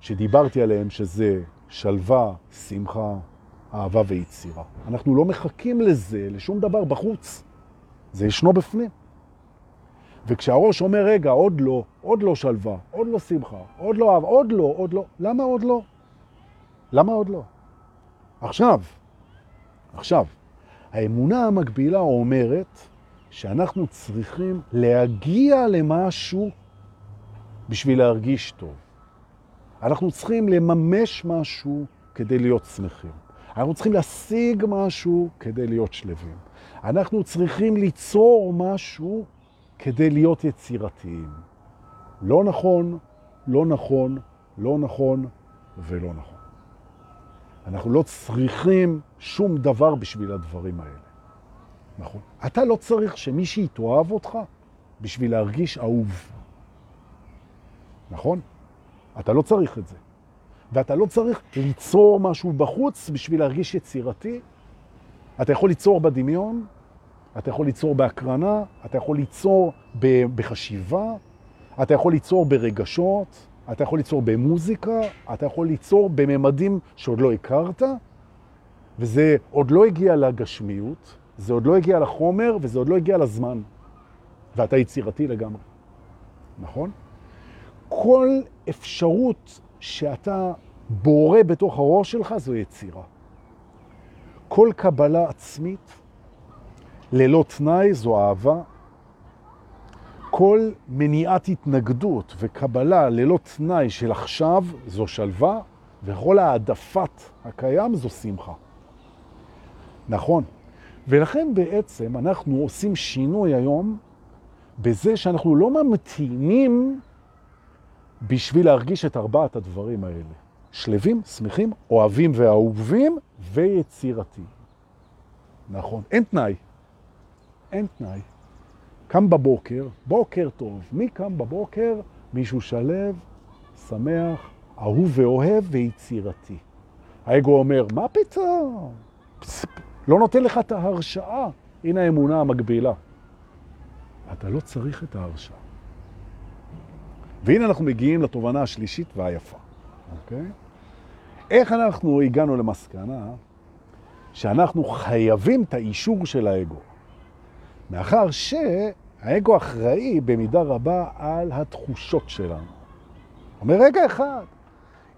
שדיברתי עליהם, שזה שלווה, שמחה, אהבה ויצירה. אנחנו לא מחכים לזה, לשום דבר בחוץ. זה ישנו בפנים. וכשהראש אומר, רגע, עוד לא, עוד לא שלווה, עוד לא שמחה, עוד לא אהבה, עוד לא, עוד לא, למה עוד לא? למה עוד לא? עכשיו, עכשיו, האמונה המקבילה אומרת שאנחנו צריכים להגיע למשהו בשביל להרגיש טוב. אנחנו צריכים לממש משהו כדי להיות שמחים. אנחנו צריכים להשיג משהו כדי להיות שלווים. אנחנו צריכים ליצור משהו כדי להיות יצירתיים. לא נכון, לא נכון, לא נכון ולא נכון. אנחנו לא צריכים שום דבר בשביל הדברים האלה. נכון. אתה לא צריך שמישהי תאהב אותך בשביל להרגיש אהוב. נכון? אתה לא צריך את זה. ואתה לא צריך ליצור משהו בחוץ בשביל להרגיש יצירתי. אתה יכול ליצור בדמיון, אתה יכול ליצור בהקרנה, אתה יכול ליצור בחשיבה, אתה יכול ליצור ברגשות, אתה יכול ליצור במוזיקה, אתה יכול ליצור בממדים שעוד לא הכרת, וזה עוד לא הגיע לגשמיות, זה עוד לא הגיע לחומר, וזה עוד לא הגיע לזמן. ואתה יצירתי לגמרי, נכון? כל אפשרות שאתה בורא בתוך הראש שלך זו יצירה. כל קבלה עצמית ללא תנאי זו אהבה. כל מניעת התנגדות וקבלה ללא תנאי של עכשיו זו שלווה, וכל העדפת הקיים זו שמחה. נכון. ולכן בעצם אנחנו עושים שינוי היום בזה שאנחנו לא ממתינים בשביל להרגיש את ארבעת הדברים האלה. שלבים, שמחים, אוהבים ואהובים ויצירתיים. נכון, אין תנאי. אין תנאי. קם בבוקר, בוקר טוב. מי קם בבוקר? מישהו שלב, שמח, אהוב ואוהב ויצירתי. האגו אומר, מה פתאום? לא נותן לך את ההרשאה. הנה האמונה המקבילה. אתה לא צריך את ההרשאה. והנה אנחנו מגיעים לתובנה השלישית והיפה, אוקיי? איך אנחנו הגענו למסקנה שאנחנו חייבים את האישור של האגו? מאחר שהאגו אחראי במידה רבה על התחושות שלנו. אומר, רגע אחד,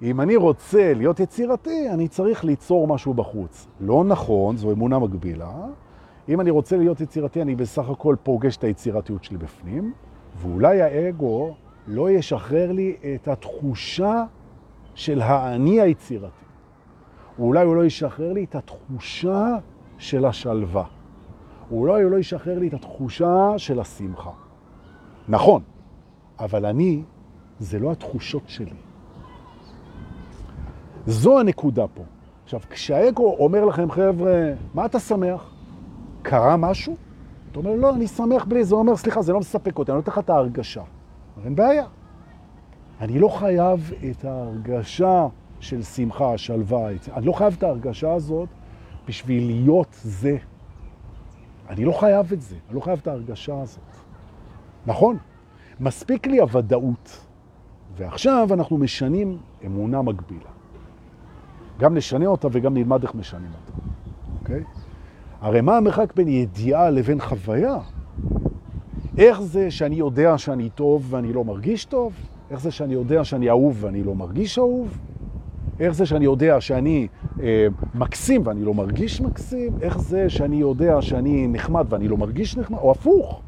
אם אני רוצה להיות יצירתי, אני צריך ליצור משהו בחוץ. לא נכון, זו אמונה מגבילה. אם אני רוצה להיות יצירתי, אני בסך הכל פוגש את היצירתיות שלי בפנים, ואולי האגו לא ישחרר לי את התחושה של האני היצירתי. אולי הוא לא ישחרר לי את התחושה של השלווה. אולי הוא לא ישחרר לי את התחושה של השמחה. נכון, אבל אני, זה לא התחושות שלי. זו הנקודה פה. עכשיו, כשהאגו אומר לכם, חבר'ה, מה אתה שמח? קרה משהו? אתה אומר, לא, אני שמח בלי זה. הוא אומר, סליחה, זה לא מספק אותי, אני נותן לך את ההרגשה. אין בעיה. אני לא חייב את ההרגשה של שמחה, שלווה. אני לא חייב את ההרגשה הזאת בשביל להיות זה. אני לא חייב את זה, אני לא חייב את ההרגשה הזאת. נכון, מספיק לי הוודאות. ועכשיו אנחנו משנים אמונה מגבילה. גם נשנה אותה וגם נלמד איך משנים אותה, אוקיי? הרי מה המרחק בין ידיעה לבין חוויה? איך זה שאני יודע שאני טוב ואני לא מרגיש טוב? איך זה שאני יודע שאני אהוב ואני לא מרגיש אהוב? איך זה שאני יודע שאני אה, מקסים ואני לא מרגיש מקסים? איך זה שאני יודע שאני נחמד ואני לא מרגיש נחמד? או הפוך.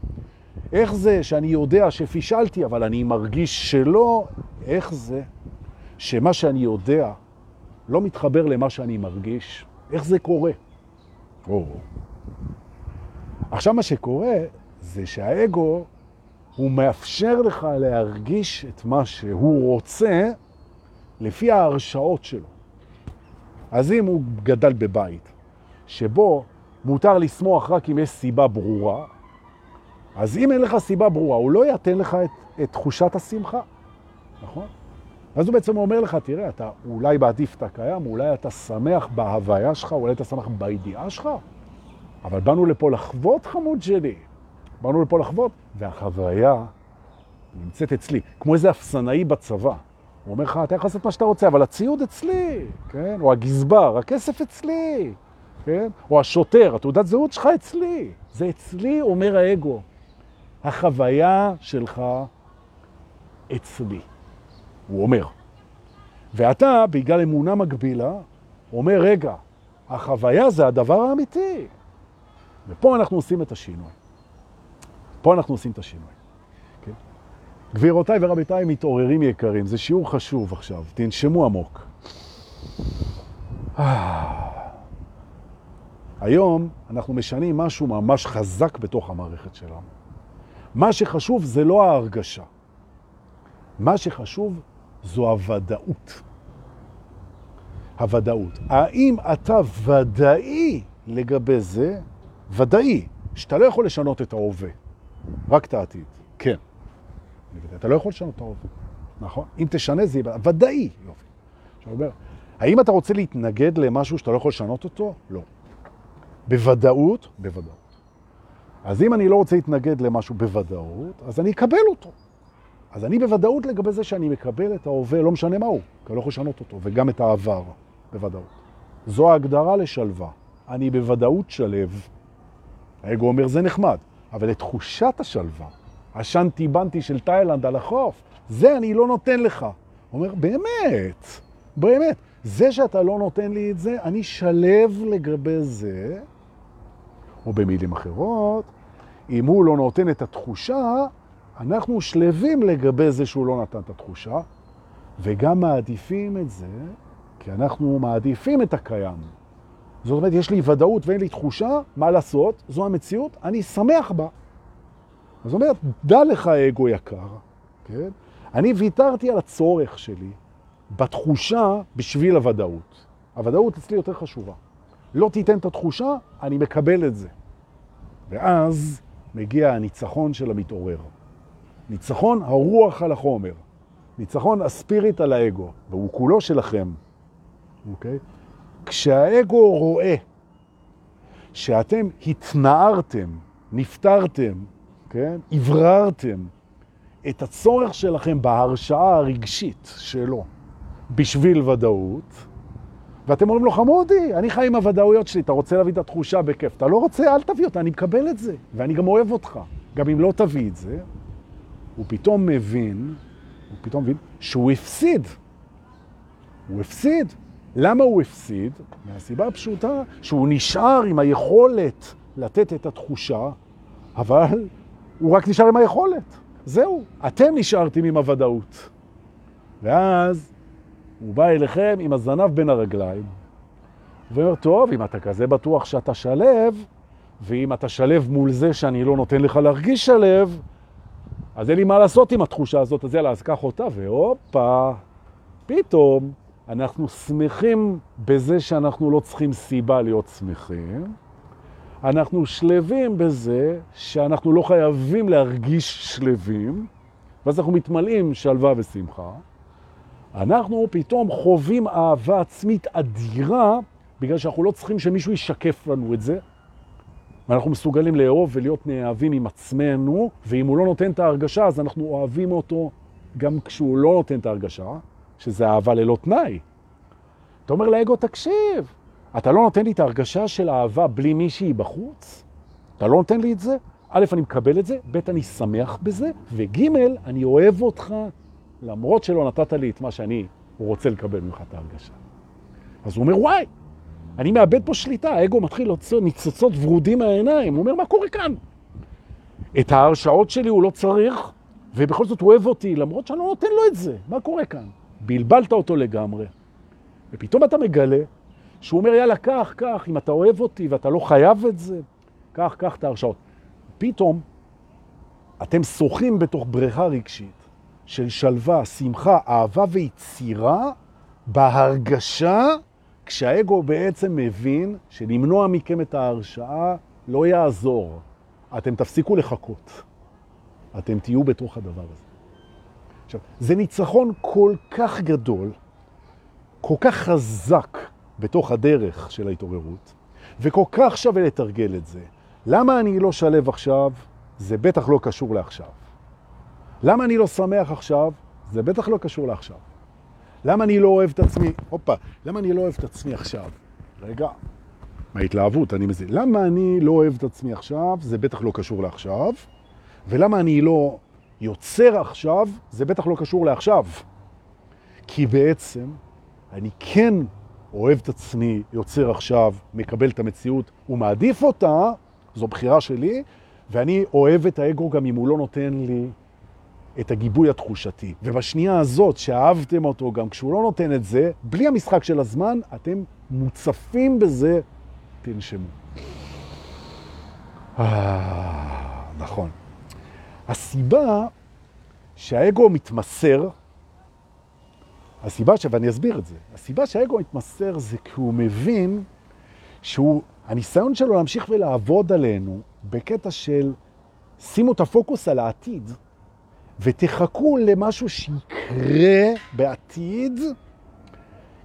איך זה שאני יודע שפישלתי אבל אני מרגיש שלא? איך זה שמה שאני יודע לא מתחבר למה שאני מרגיש? איך זה קורה? או. עכשיו מה שקורה זה שהאגו הוא מאפשר לך להרגיש את מה שהוא רוצה לפי ההרשאות שלו. אז אם הוא גדל בבית שבו מותר לשמוח רק אם יש סיבה ברורה, אז אם אין לך סיבה ברורה, הוא לא יתן לך את, את תחושת השמחה, נכון? אז הוא בעצם אומר לך, תראה, אתה אולי בעדיף את הקיים, אולי אתה שמח בהוויה שלך, אולי אתה שמח בידיעה שלך, אבל באנו לפה לחוות, חמוד שלי. באנו לפה לחוות, והחוויה נמצאת אצלי, כמו איזה אפסנאי בצבא. הוא אומר לך, אתה יכול לעשות מה שאתה רוצה, אבל הציוד אצלי, כן? או הגזבר, הכסף אצלי, כן? או השוטר, התעודת זהות שלך אצלי. זה אצלי, אומר האגו. החוויה שלך אצלי, הוא אומר. ואתה, בגלל אמונה מגבילה, אומר, רגע, החוויה זה הדבר האמיתי. ופה אנחנו עושים את השינוי. פה אנחנו עושים את השינוי. גבירותיי ורביתיי, מתעוררים יקרים, זה שיעור חשוב עכשיו, תנשמו עמוק. היום אנחנו משנים משהו ממש חזק בתוך המערכת שלנו. מה שחשוב זה לא ההרגשה. מה שחשוב זו הוודאות. הוודאות. האם אתה ודאי לגבי זה, ודאי, שאתה לא יכול לשנות את ההווה, רק את העתיד. כן. אתה לא יכול לשנות את ההווה, נכון? אם תשנה זה יהיה ודאי. יופי. עכשיו אומר, האם אתה רוצה להתנגד למשהו שאתה לא יכול לשנות אותו? לא. בוודאות, בוודאות. אז אם אני לא רוצה להתנגד למשהו בוודאות, אז אני אקבל אותו. אז אני בוודאות לגבי זה שאני מקבל את ההווה, לא משנה מהו, כי אני לא יכול לשנות אותו, וגם את העבר, בוודאות. זו ההגדרה לשלווה. אני בוודאות שלב. האגו אומר, זה נחמד, אבל את תחושת השלווה, השנטי בנטי של תאילנד על החוף, זה אני לא נותן לך. הוא אומר, באמת, באמת, זה שאתה לא נותן לי את זה, אני שלב לגבי זה, או במילים אחרות, אם הוא לא נותן את התחושה, אנחנו שלבים לגבי זה שהוא לא נתן את התחושה, וגם מעדיפים את זה, כי אנחנו מעדיפים את הקיים. זאת אומרת, יש לי ודאות ואין לי תחושה, מה לעשות? זו המציאות, אני שמח בה. זאת אומרת, דע לך אגו יקר, כן? אני ויתרתי על הצורך שלי בתחושה בשביל הוודאות. הוודאות אצלי יותר חשובה. לא תיתן את התחושה, אני מקבל את זה. ואז מגיע הניצחון של המתעורר. ניצחון הרוח על החומר. ניצחון הספיריט על האגו, והוא כולו שלכם. אוקיי? כשהאגו רואה שאתם התנערתם, נפטרתם, כן? הבררתם את הצורך שלכם בהרשאה הרגשית שלו בשביל ודאות, ואתם אומרים לו, חמודי, אני חי עם הוודאויות שלי, אתה רוצה להביא את התחושה בכיף. אתה לא רוצה, אל תביא אותה, אני מקבל את זה, ואני גם אוהב אותך. גם אם לא תביא את זה, הוא פתאום מבין, הוא פתאום מבין שהוא הפסיד. הוא הפסיד. למה הוא הפסיד? מהסיבה הפשוטה שהוא נשאר עם היכולת לתת את התחושה, אבל הוא רק נשאר עם היכולת. זהו, אתם נשארתם עם הוודאות. ואז הוא בא אליכם עם הזנב בין הרגליים, ואומר, טוב, אם אתה כזה בטוח שאתה שלב, ואם אתה שלב מול זה שאני לא נותן לך להרגיש שלב, אז אין לי מה לעשות עם התחושה הזאת, אז יאללה, אז קח אותה, והופה, פתאום אנחנו שמחים בזה שאנחנו לא צריכים סיבה להיות שמחים. אנחנו שלבים בזה שאנחנו לא חייבים להרגיש שלבים, ואז אנחנו מתמלאים שלווה ושמחה. אנחנו פתאום חווים אהבה עצמית אדירה, בגלל שאנחנו לא צריכים שמישהו ישקף לנו את זה, ואנחנו מסוגלים לאהוב ולהיות נאהבים עם עצמנו, ואם הוא לא נותן את ההרגשה, אז אנחנו אוהבים אותו גם כשהוא לא נותן את ההרגשה, שזה אהבה ללא תנאי. אתה אומר לאגו, תקשיב, אתה לא נותן לי את ההרגשה של אהבה בלי מישהי בחוץ? אתה לא נותן לי את זה? א', אני מקבל את זה, ב', אני שמח בזה, וג', אני אוהב אותך למרות שלא נתת לי את מה שאני רוצה לקבל ממך את ההרגשה. אז הוא אומר, וואי, אני מאבד פה שליטה, האגו מתחיל להוציא ניצוצות ורודים מהעיניים. הוא אומר, מה קורה כאן? את ההרשאות שלי הוא לא צריך, ובכל זאת הוא אוהב אותי, למרות שאני לא נותן לו את זה. מה קורה כאן? בלבלת אותו לגמרי, ופתאום אתה מגלה שהוא אומר, יאללה, קח, קח, אם אתה אוהב אותי ואתה לא חייב את זה, קח, קח את ההרשאות. פתאום אתם שוחים בתוך בריכה רגשית של שלווה, שמחה, אהבה ויצירה בהרגשה, כשהאגו בעצם מבין שלמנוע מכם את ההרשאה לא יעזור. אתם תפסיקו לחכות. אתם תהיו בתוך הדבר הזה. עכשיו, זה ניצחון כל כך גדול, כל כך חזק בתוך הדרך של ההתעוררות, וכל כך שווה לתרגל את זה. למה אני לא שלב עכשיו? זה בטח לא קשור לעכשיו. למה אני לא שמח עכשיו? זה בטח לא קשור לעכשיו. למה אני לא אוהב את עצמי? הופה, למה אני לא אוהב את עצמי עכשיו? רגע, מההתלהבות, אני מזין. למה אני לא אוהב את עצמי עכשיו? זה בטח לא קשור לעכשיו. ולמה אני לא יוצר עכשיו? זה בטח לא קשור לעכשיו. כי בעצם אני כן אוהב את עצמי, יוצר עכשיו, מקבל את המציאות ומעדיף אותה, זו בחירה שלי, ואני אוהב את האגו גם אם הוא לא נותן לי את הגיבוי התחושתי. ובשנייה הזאת שאהבתם אותו, גם כשהוא לא נותן את זה, בלי המשחק של הזמן, אתם מוצפים בזה, תנשמו. אה, נכון. הסיבה שהאגו מתמסר, הסיבה, ש... ואני אסביר את זה, הסיבה שהאגו מתמסר זה כי הוא מבין שהוא, הניסיון שלו להמשיך ולעבוד עלינו בקטע של שימו את הפוקוס על העתיד, ותחכו למשהו שיקרה בעתיד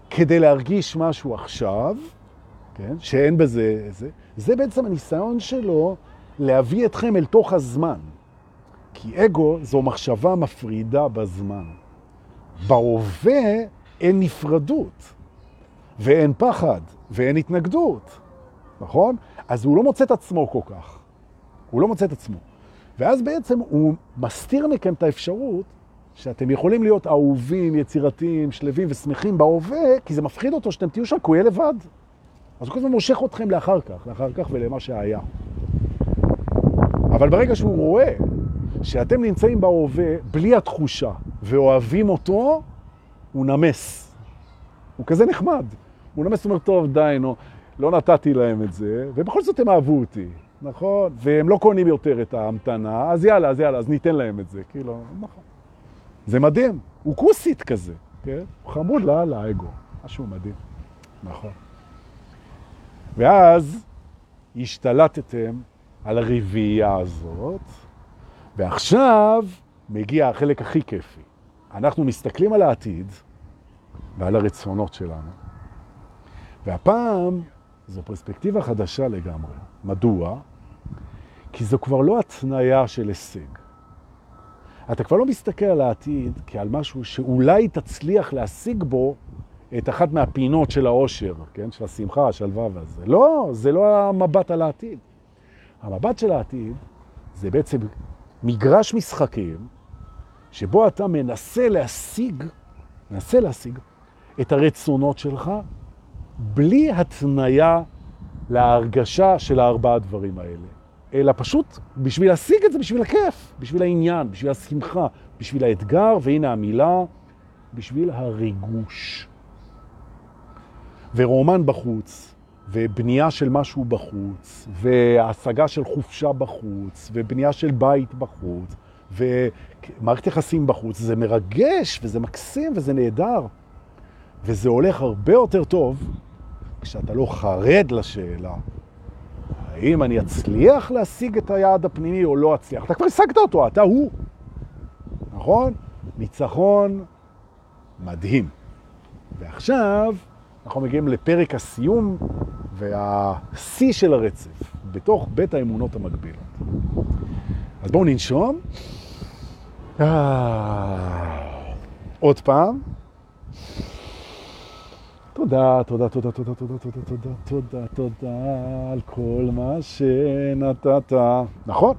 כדי להרגיש משהו עכשיו, כן? שאין בזה זה. זה בעצם הניסיון שלו להביא אתכם אל תוך הזמן. כי אגו זו מחשבה מפרידה בזמן. בהווה אין נפרדות, ואין פחד, ואין התנגדות, נכון? אז הוא לא מוצא את עצמו כל כך. הוא לא מוצא את עצמו. ואז בעצם הוא מסתיר מכם את האפשרות שאתם יכולים להיות אהובים, יצירתיים, שלווים ושמחים בהווה, כי זה מפחיד אותו שאתם תהיו שם, כי הוא יהיה לבד. אז הוא כל הזמן מושך אתכם לאחר כך, לאחר כך ולמה שהיה. אבל ברגע שהוא רואה שאתם נמצאים בהווה בלי התחושה ואוהבים אותו, הוא נמס. הוא כזה נחמד. הוא נמס, אומר, טוב, די, נו, לא נתתי להם את זה, ובכל זאת הם אהבו אותי. נכון? והם לא קונים יותר את ההמתנה, אז יאללה, אז יאללה, אז ניתן להם את זה. כאילו, נכון. זה מדהים, הוא כוסית כזה, כן? הוא חמוד לה, לאגו, משהו מדהים. נכון. ואז השתלטתם על הרביעייה הזאת, ועכשיו מגיע החלק הכי כיפי. אנחנו מסתכלים על העתיד ועל הרצונות שלנו, והפעם זו פרספקטיבה חדשה לגמרי. מדוע? כי זו כבר לא התניה של הישג. אתה כבר לא מסתכל על העתיד כעל משהו שאולי תצליח להשיג בו את אחת מהפינות של האושר, כן? של השמחה, השלווה והזה. לא, זה לא המבט על העתיד. המבט של העתיד זה בעצם מגרש משחקים שבו אתה מנסה להשיג, מנסה להשיג את הרצונות שלך בלי התניה להרגשה של הארבעה דברים האלה, אלא פשוט בשביל להשיג את זה, בשביל הכיף, בשביל העניין, בשביל השמחה, בשביל האתגר, והנה המילה, בשביל הריגוש. ורומן בחוץ, ובנייה של משהו בחוץ, והשגה של חופשה בחוץ, ובנייה של בית בחוץ, ומערכת יחסים בחוץ, זה מרגש, וזה מקסים, וזה נהדר. וזה הולך הרבה יותר טוב כשאתה לא חרד לשאלה, האם אני אצליח להשיג את היעד הפנימי או לא אצליח. אתה כבר השגת אותו, אתה הוא. נכון? ניצחון מדהים. ועכשיו אנחנו מגיעים לפרק הסיום והשיא של הרצף, בתוך בית האמונות המקבילות. אז בואו ננשום. אה, עוד פעם. תודה, תודה, תודה, תודה, תודה, תודה, תודה, תודה, תודה על כל מה שנתת. נכון,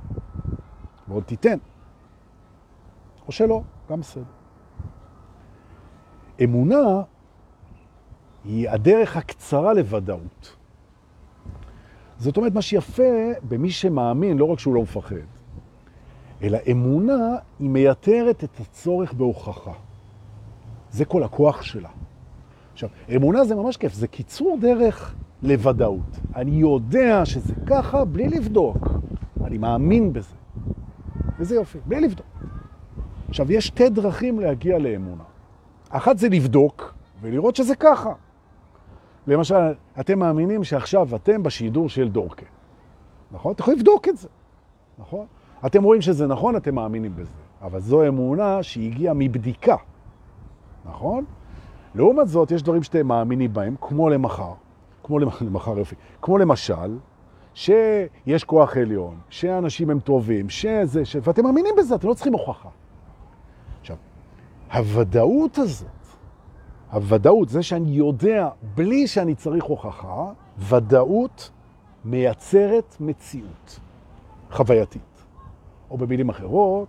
ועוד תיתן. או שלא, גם בסדר. אמונה היא הדרך הקצרה לוודאות. זאת אומרת, מה שיפה במי שמאמין, לא רק שהוא לא מפחד, אלא אמונה היא מייתרת את הצורך בהוכחה. זה כל הכוח שלה. עכשיו, אמונה זה ממש כיף, זה קיצור דרך לוודאות. אני יודע שזה ככה בלי לבדוק. אני מאמין בזה. וזה יופי, בלי לבדוק. עכשיו, יש שתי דרכים להגיע לאמונה. אחת זה לבדוק ולראות שזה ככה. למשל, אתם מאמינים שעכשיו אתם בשידור של דורקה. נכון? אתם יכולים לבדוק את זה. נכון? אתם רואים שזה נכון, אתם מאמינים בזה. אבל זו אמונה שהגיעה מבדיקה. נכון? לעומת זאת, יש דברים שאתם מאמינים בהם, כמו למחר, כמו למחר יופי, כמו למשל, שיש כוח עליון, שאנשים הם טובים, שזה, ש... ואתם מאמינים בזה, אתם לא צריכים הוכחה. עכשיו, הוודאות הזאת, הוודאות, זה שאני יודע בלי שאני צריך הוכחה, ודאות מייצרת מציאות חווייתית. או במילים אחרות,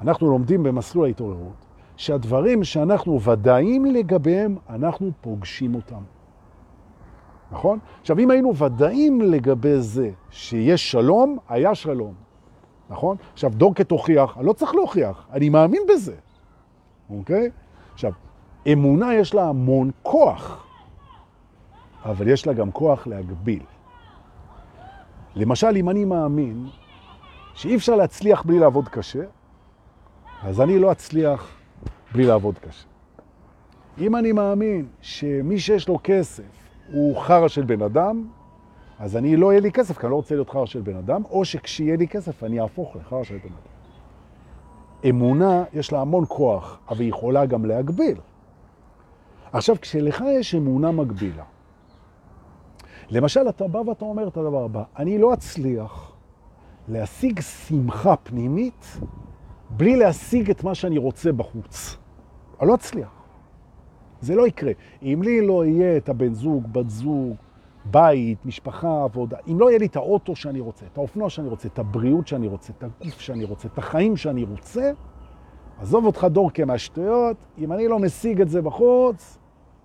אנחנו לומדים במסלול ההתעוררות שהדברים שאנחנו ודאים לגביהם, אנחנו פוגשים אותם. נכון? עכשיו, אם היינו ודאים לגבי זה שיש שלום, היה שלום. נכון? עכשיו, דורקט הוכיח, אני לא צריך להוכיח, אני מאמין בזה. אוקיי? עכשיו, אמונה יש לה המון כוח, אבל יש לה גם כוח להגביל. למשל, אם אני מאמין שאי אפשר להצליח בלי לעבוד קשה, אז אני לא אצליח בלי לעבוד קשה. אם אני מאמין שמי שיש לו כסף הוא חרא של בן אדם, אז אני לא יהיה לי כסף, כי אני לא רוצה להיות חרא של בן אדם, או שכשיהיה לי כסף אני אהפוך לחרא של בן אדם. אמונה יש לה המון כוח, אבל היא יכולה גם להגביל. עכשיו, כשלך יש אמונה מגבילה, למשל, אתה בא ואתה אומר את הדבר הבא, אני לא אצליח להשיג שמחה פנימית בלי להשיג את מה שאני רוצה בחוץ. אני לא אצליח. זה לא יקרה. אם לי לא יהיה את הבן זוג, בת זוג, בית, משפחה, עבודה, אם לא יהיה לי את האוטו שאני רוצה, את האופנוע שאני רוצה, את הבריאות שאני רוצה, את הגוף שאני רוצה, את החיים שאני רוצה, עזוב אותך דורקה מהשטויות, אם אני לא משיג את זה בחוץ,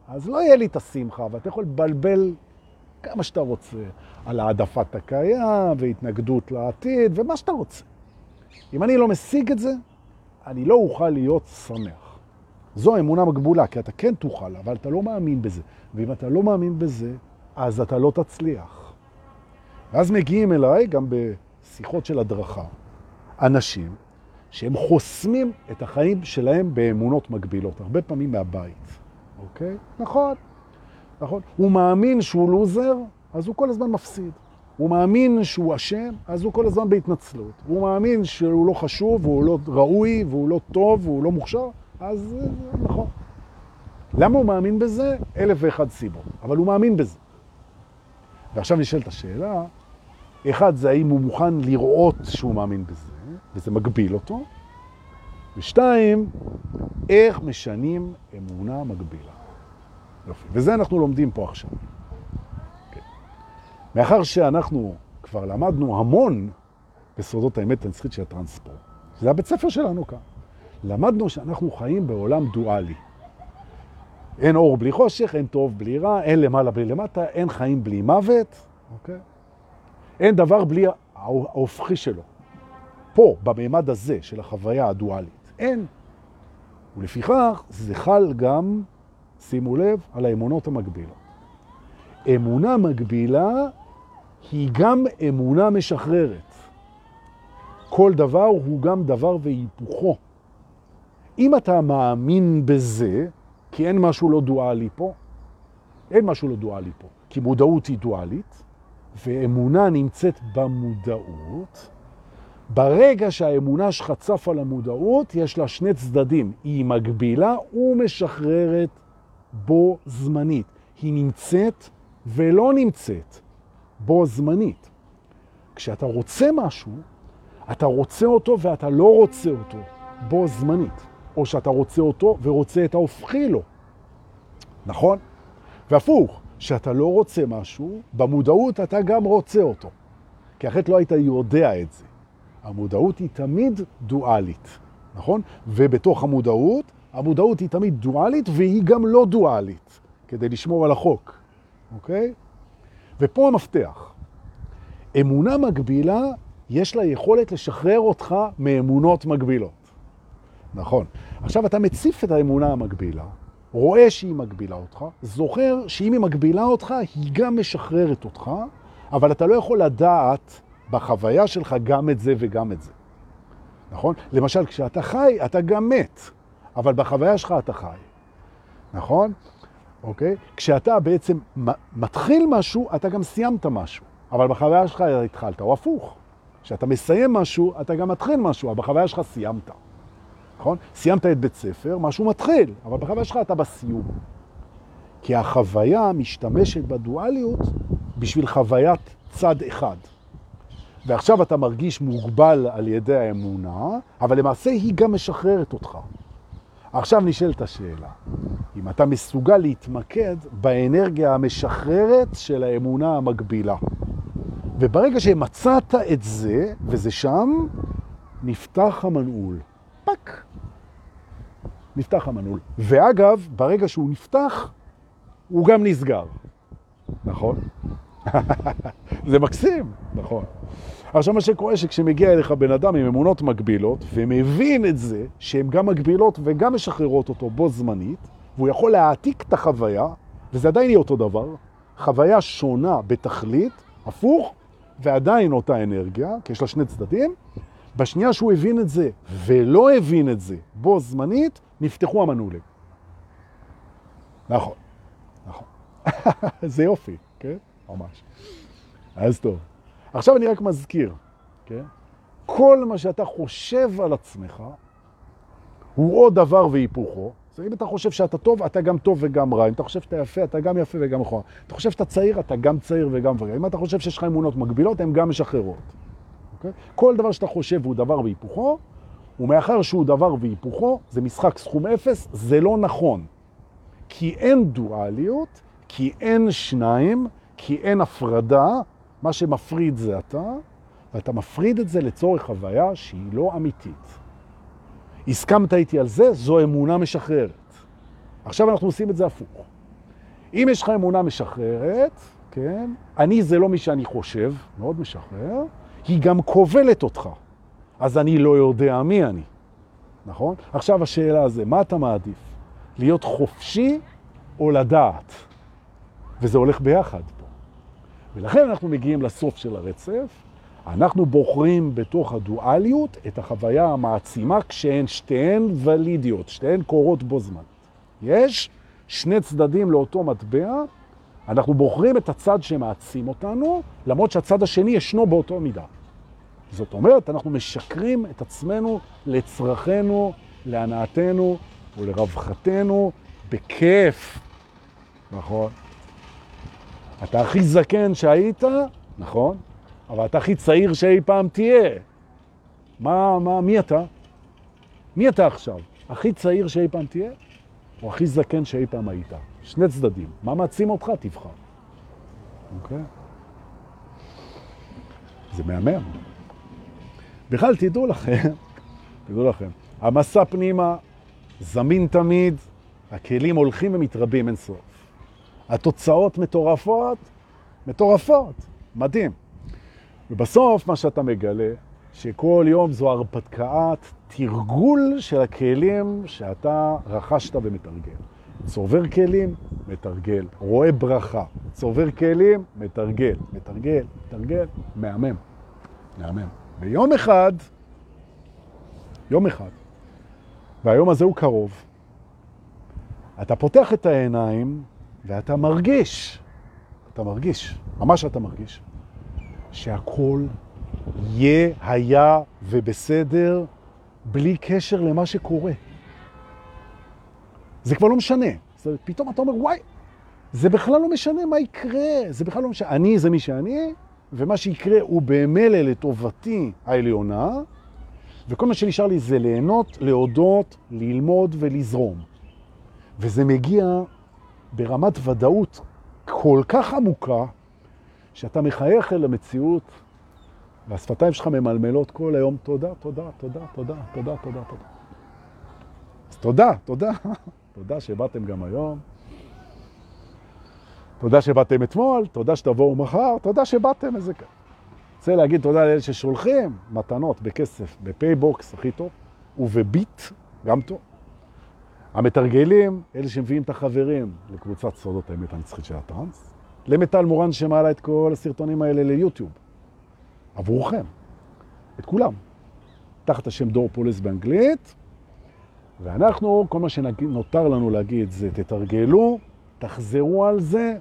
אז לא יהיה לי את השמחה, ואתה יכול לבלבל כמה שאתה רוצה על העדפת הקיים והתנגדות לעתיד ומה שאתה רוצה. אם אני לא משיג את זה, אני לא אוכל להיות שמח. זו אמונה מגבולה, כי אתה כן תוכל, אבל אתה לא מאמין בזה. ואם אתה לא מאמין בזה, אז אתה לא תצליח. ואז מגיעים אליי, גם בשיחות של הדרכה, אנשים שהם חוסמים את החיים שלהם באמונות מגבילות, הרבה פעמים מהבית, אוקיי? נכון, נכון. הוא מאמין שהוא לוזר, אז הוא כל הזמן מפסיד. הוא מאמין שהוא אשם, אז הוא כל הזמן בהתנצלות. הוא מאמין שהוא לא חשוב, והוא לא ראוי, והוא לא טוב, והוא לא מוכשר, אז נכון. למה הוא מאמין בזה? אלף ואחד סיבות, אבל הוא מאמין בזה. ועכשיו נשאלת השאלה, אחד זה האם הוא מוכן לראות שהוא מאמין בזה, וזה מגביל אותו, ושתיים, איך משנים אמונה מגבילה. יופי. וזה אנחנו לומדים פה עכשיו. מאחר שאנחנו כבר למדנו המון בסודות האמת הנצחית של הטרנספורט, זה הבית ספר שלנו כאן. למדנו שאנחנו חיים בעולם דואלי. אין אור בלי חושך, אין טוב בלי רע, אין למעלה בלי למטה, אין חיים בלי מוות, אוקיי? אין דבר בלי ההופכי שלו. פה, בממד הזה של החוויה הדואלית, אין. ולפיכך זה חל גם, שימו לב, על האמונות המקבילות. אמונה מקבילה היא גם אמונה משחררת. כל דבר הוא גם דבר והיפוכו. אם אתה מאמין בזה, כי אין משהו לא דואלי פה, אין משהו לא דואלי פה, כי מודעות היא דואלית, ואמונה נמצאת במודעות, ברגע שהאמונה שלך צף על המודעות, יש לה שני צדדים. היא מגבילה ומשחררת בו זמנית. היא נמצאת ולא נמצאת בו זמנית. כשאתה רוצה משהו, אתה רוצה אותו ואתה לא רוצה אותו בו זמנית. או שאתה רוצה אותו ורוצה את ההופכי לו. נכון? והפוך, שאתה לא רוצה משהו, במודעות אתה גם רוצה אותו. כי אחרת לא היית יודע את זה. המודעות היא תמיד דואלית, נכון? ובתוך המודעות, המודעות היא תמיד דואלית והיא גם לא דואלית, כדי לשמור על החוק, אוקיי? ופה המפתח. אמונה מגבילה, יש לה יכולת לשחרר אותך מאמונות מגבילות. נכון. עכשיו אתה מציף את האמונה המגבילה, רואה שהיא מגבילה אותך, זוכר שאם היא מגבילה אותך, היא גם משחררת אותך, אבל אתה לא יכול לדעת בחוויה שלך גם את זה וגם את זה. נכון? למשל, כשאתה חי, אתה גם מת, אבל בחוויה שלך אתה חי. נכון? אוקיי? כשאתה בעצם מתחיל משהו, אתה גם סיימת משהו, אבל בחוויה שלך התחלת, או הפוך. כשאתה מסיים משהו, אתה גם מתחיל משהו, אבל בחוויה שלך סיימת. נכון? סיימת את בית ספר, משהו מתחיל, אבל בחוויה שלך אתה בסיום. כי החוויה משתמשת בדואליות בשביל חוויית צד אחד. ועכשיו אתה מרגיש מוגבל על ידי האמונה, אבל למעשה היא גם משחררת אותך. עכשיו נשאלת השאלה, אם אתה מסוגל להתמקד באנרגיה המשחררת של האמונה המקבילה. וברגע שמצאת את זה, וזה שם, נפתח המנעול. פק. נפתח המנעול. ואגב, ברגע שהוא נפתח, הוא גם נסגר. נכון? [LAUGHS] זה מקסים, נכון. עכשיו מה שקורה שכשמגיע אליך בן אדם עם אמונות מגבילות, ומבין את זה שהן גם מגבילות וגם משחררות אותו בו זמנית, והוא יכול להעתיק את החוויה, וזה עדיין יהיה אותו דבר, חוויה שונה בתכלית, הפוך, ועדיין אותה אנרגיה, כי יש לה שני צדדים, בשנייה שהוא הבין את זה ולא הבין את זה בו זמנית, נפתחו המנעולים. נכון, נכון. [LAUGHS] זה יופי, כן? ממש. אז טוב. עכשיו אני רק מזכיר, כן? כל מה שאתה חושב על עצמך הוא עוד דבר והיפוכו. אז אם אתה חושב שאתה טוב, אתה גם טוב וגם רע. אם אתה חושב שאתה יפה, אתה גם יפה וגם מכוער. אתה חושב שאתה צעיר, אתה גם צעיר וגם ורע. אם אתה חושב שיש לך אמונות מגבילות, הן גם משחררות. אוקיי? כל דבר שאתה חושב הוא דבר והיפוכו, ומאחר שהוא דבר והיפוכו, זה משחק סכום אפס, זה לא נכון. כי אין דואליות, כי אין שניים, כי אין הפרדה, מה שמפריד זה אתה, ואתה מפריד את זה לצורך הוויה שהיא לא אמיתית. הסכמת איתי על זה, זו אמונה משחררת. עכשיו אנחנו עושים את זה הפוך. אם יש לך אמונה משחררת, כן, אני זה לא מי שאני חושב, מאוד משחרר, היא גם כובלת אותך. אז אני לא יודע מי אני, נכון? עכשיו השאלה הזה, מה אתה מעדיף? להיות חופשי או לדעת? וזה הולך ביחד. ולכן אנחנו מגיעים לסוף של הרצף, אנחנו בוחרים בתוך הדואליות את החוויה המעצימה כשהן שתיהן ולידיות, שתיהן קורות בו זמן. יש שני צדדים לאותו מטבע, אנחנו בוחרים את הצד שמעצים אותנו, למרות שהצד השני ישנו באותו מידה. זאת אומרת, אנחנו משקרים את עצמנו לצרכנו, להנאתנו ולרווחתנו בכיף. נכון? אתה הכי זקן שהיית, נכון? אבל אתה הכי צעיר שאי פעם תהיה. מה, מה, מי אתה? מי אתה עכשיו? הכי צעיר שאי פעם תהיה? או הכי זקן שאי פעם היית? שני צדדים. מה מעצים אותך? תבחר. אוקיי? זה מהמם. בכלל, תדעו לכם, [LAUGHS] תדעו לכם, המסע פנימה זמין תמיד, הכלים הולכים ומתרבים אין סוף. התוצאות מטורפות, מטורפות. מדהים. ובסוף מה שאתה מגלה, שכל יום זו הרפתקת תרגול של הכלים שאתה רכשת ומתרגל. צובר כלים, מתרגל. רואה ברכה. צובר כלים, מתרגל. מתרגל, מתרגל, מהמם. מהמם. ויום אחד, יום אחד, והיום הזה הוא קרוב, אתה פותח את העיניים ואתה מרגיש, אתה מרגיש, ממש אתה מרגיש, שהכל יהיה, היה ובסדר בלי קשר למה שקורה. זה כבר לא משנה. זאת פתאום אתה אומר, וואי, זה בכלל לא משנה מה יקרה, זה בכלל לא משנה. אני זה מי שאני, ומה שיקרה הוא במילא לטובתי העליונה, וכל מה שנשאר לי זה ליהנות, להודות, ללמוד ולזרום. וזה מגיע ברמת ודאות כל כך עמוקה, שאתה מחייך אל המציאות, והשפתיים שלך ממלמלות כל היום, תודה, תודה, תודה, תודה, תודה, תודה, תודה. אז תודה, תודה. [LAUGHS] תודה שבאתם גם היום. תודה שבאתם אתמול, תודה שתבואו מחר, תודה שבאתם איזה כאן. רוצה להגיד תודה לאלה ששולחים מתנות בכסף, בפייבוקס הכי טוב, ובביט גם טוב. המתרגלים, אלה שמביאים את החברים לקבוצת סודות האמת הנצחית של הטרנס. למיטל מורן שמעלה את כל הסרטונים האלה ליוטיוב. עבורכם. את כולם. תחת השם דור פולס באנגלית. ואנחנו, כל מה שנותר לנו להגיד זה תתרגלו, תחזרו על זה,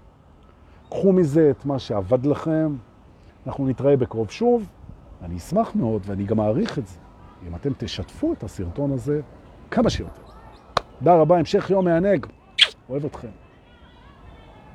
קחו מזה את מה שעבד לכם. אנחנו נתראה בקרוב שוב. אני אשמח מאוד, ואני גם אעריך את זה, אם אתם תשתפו את הסרטון הזה כמה שיותר. תודה רבה, המשך יום מענג. אוהב אתכם.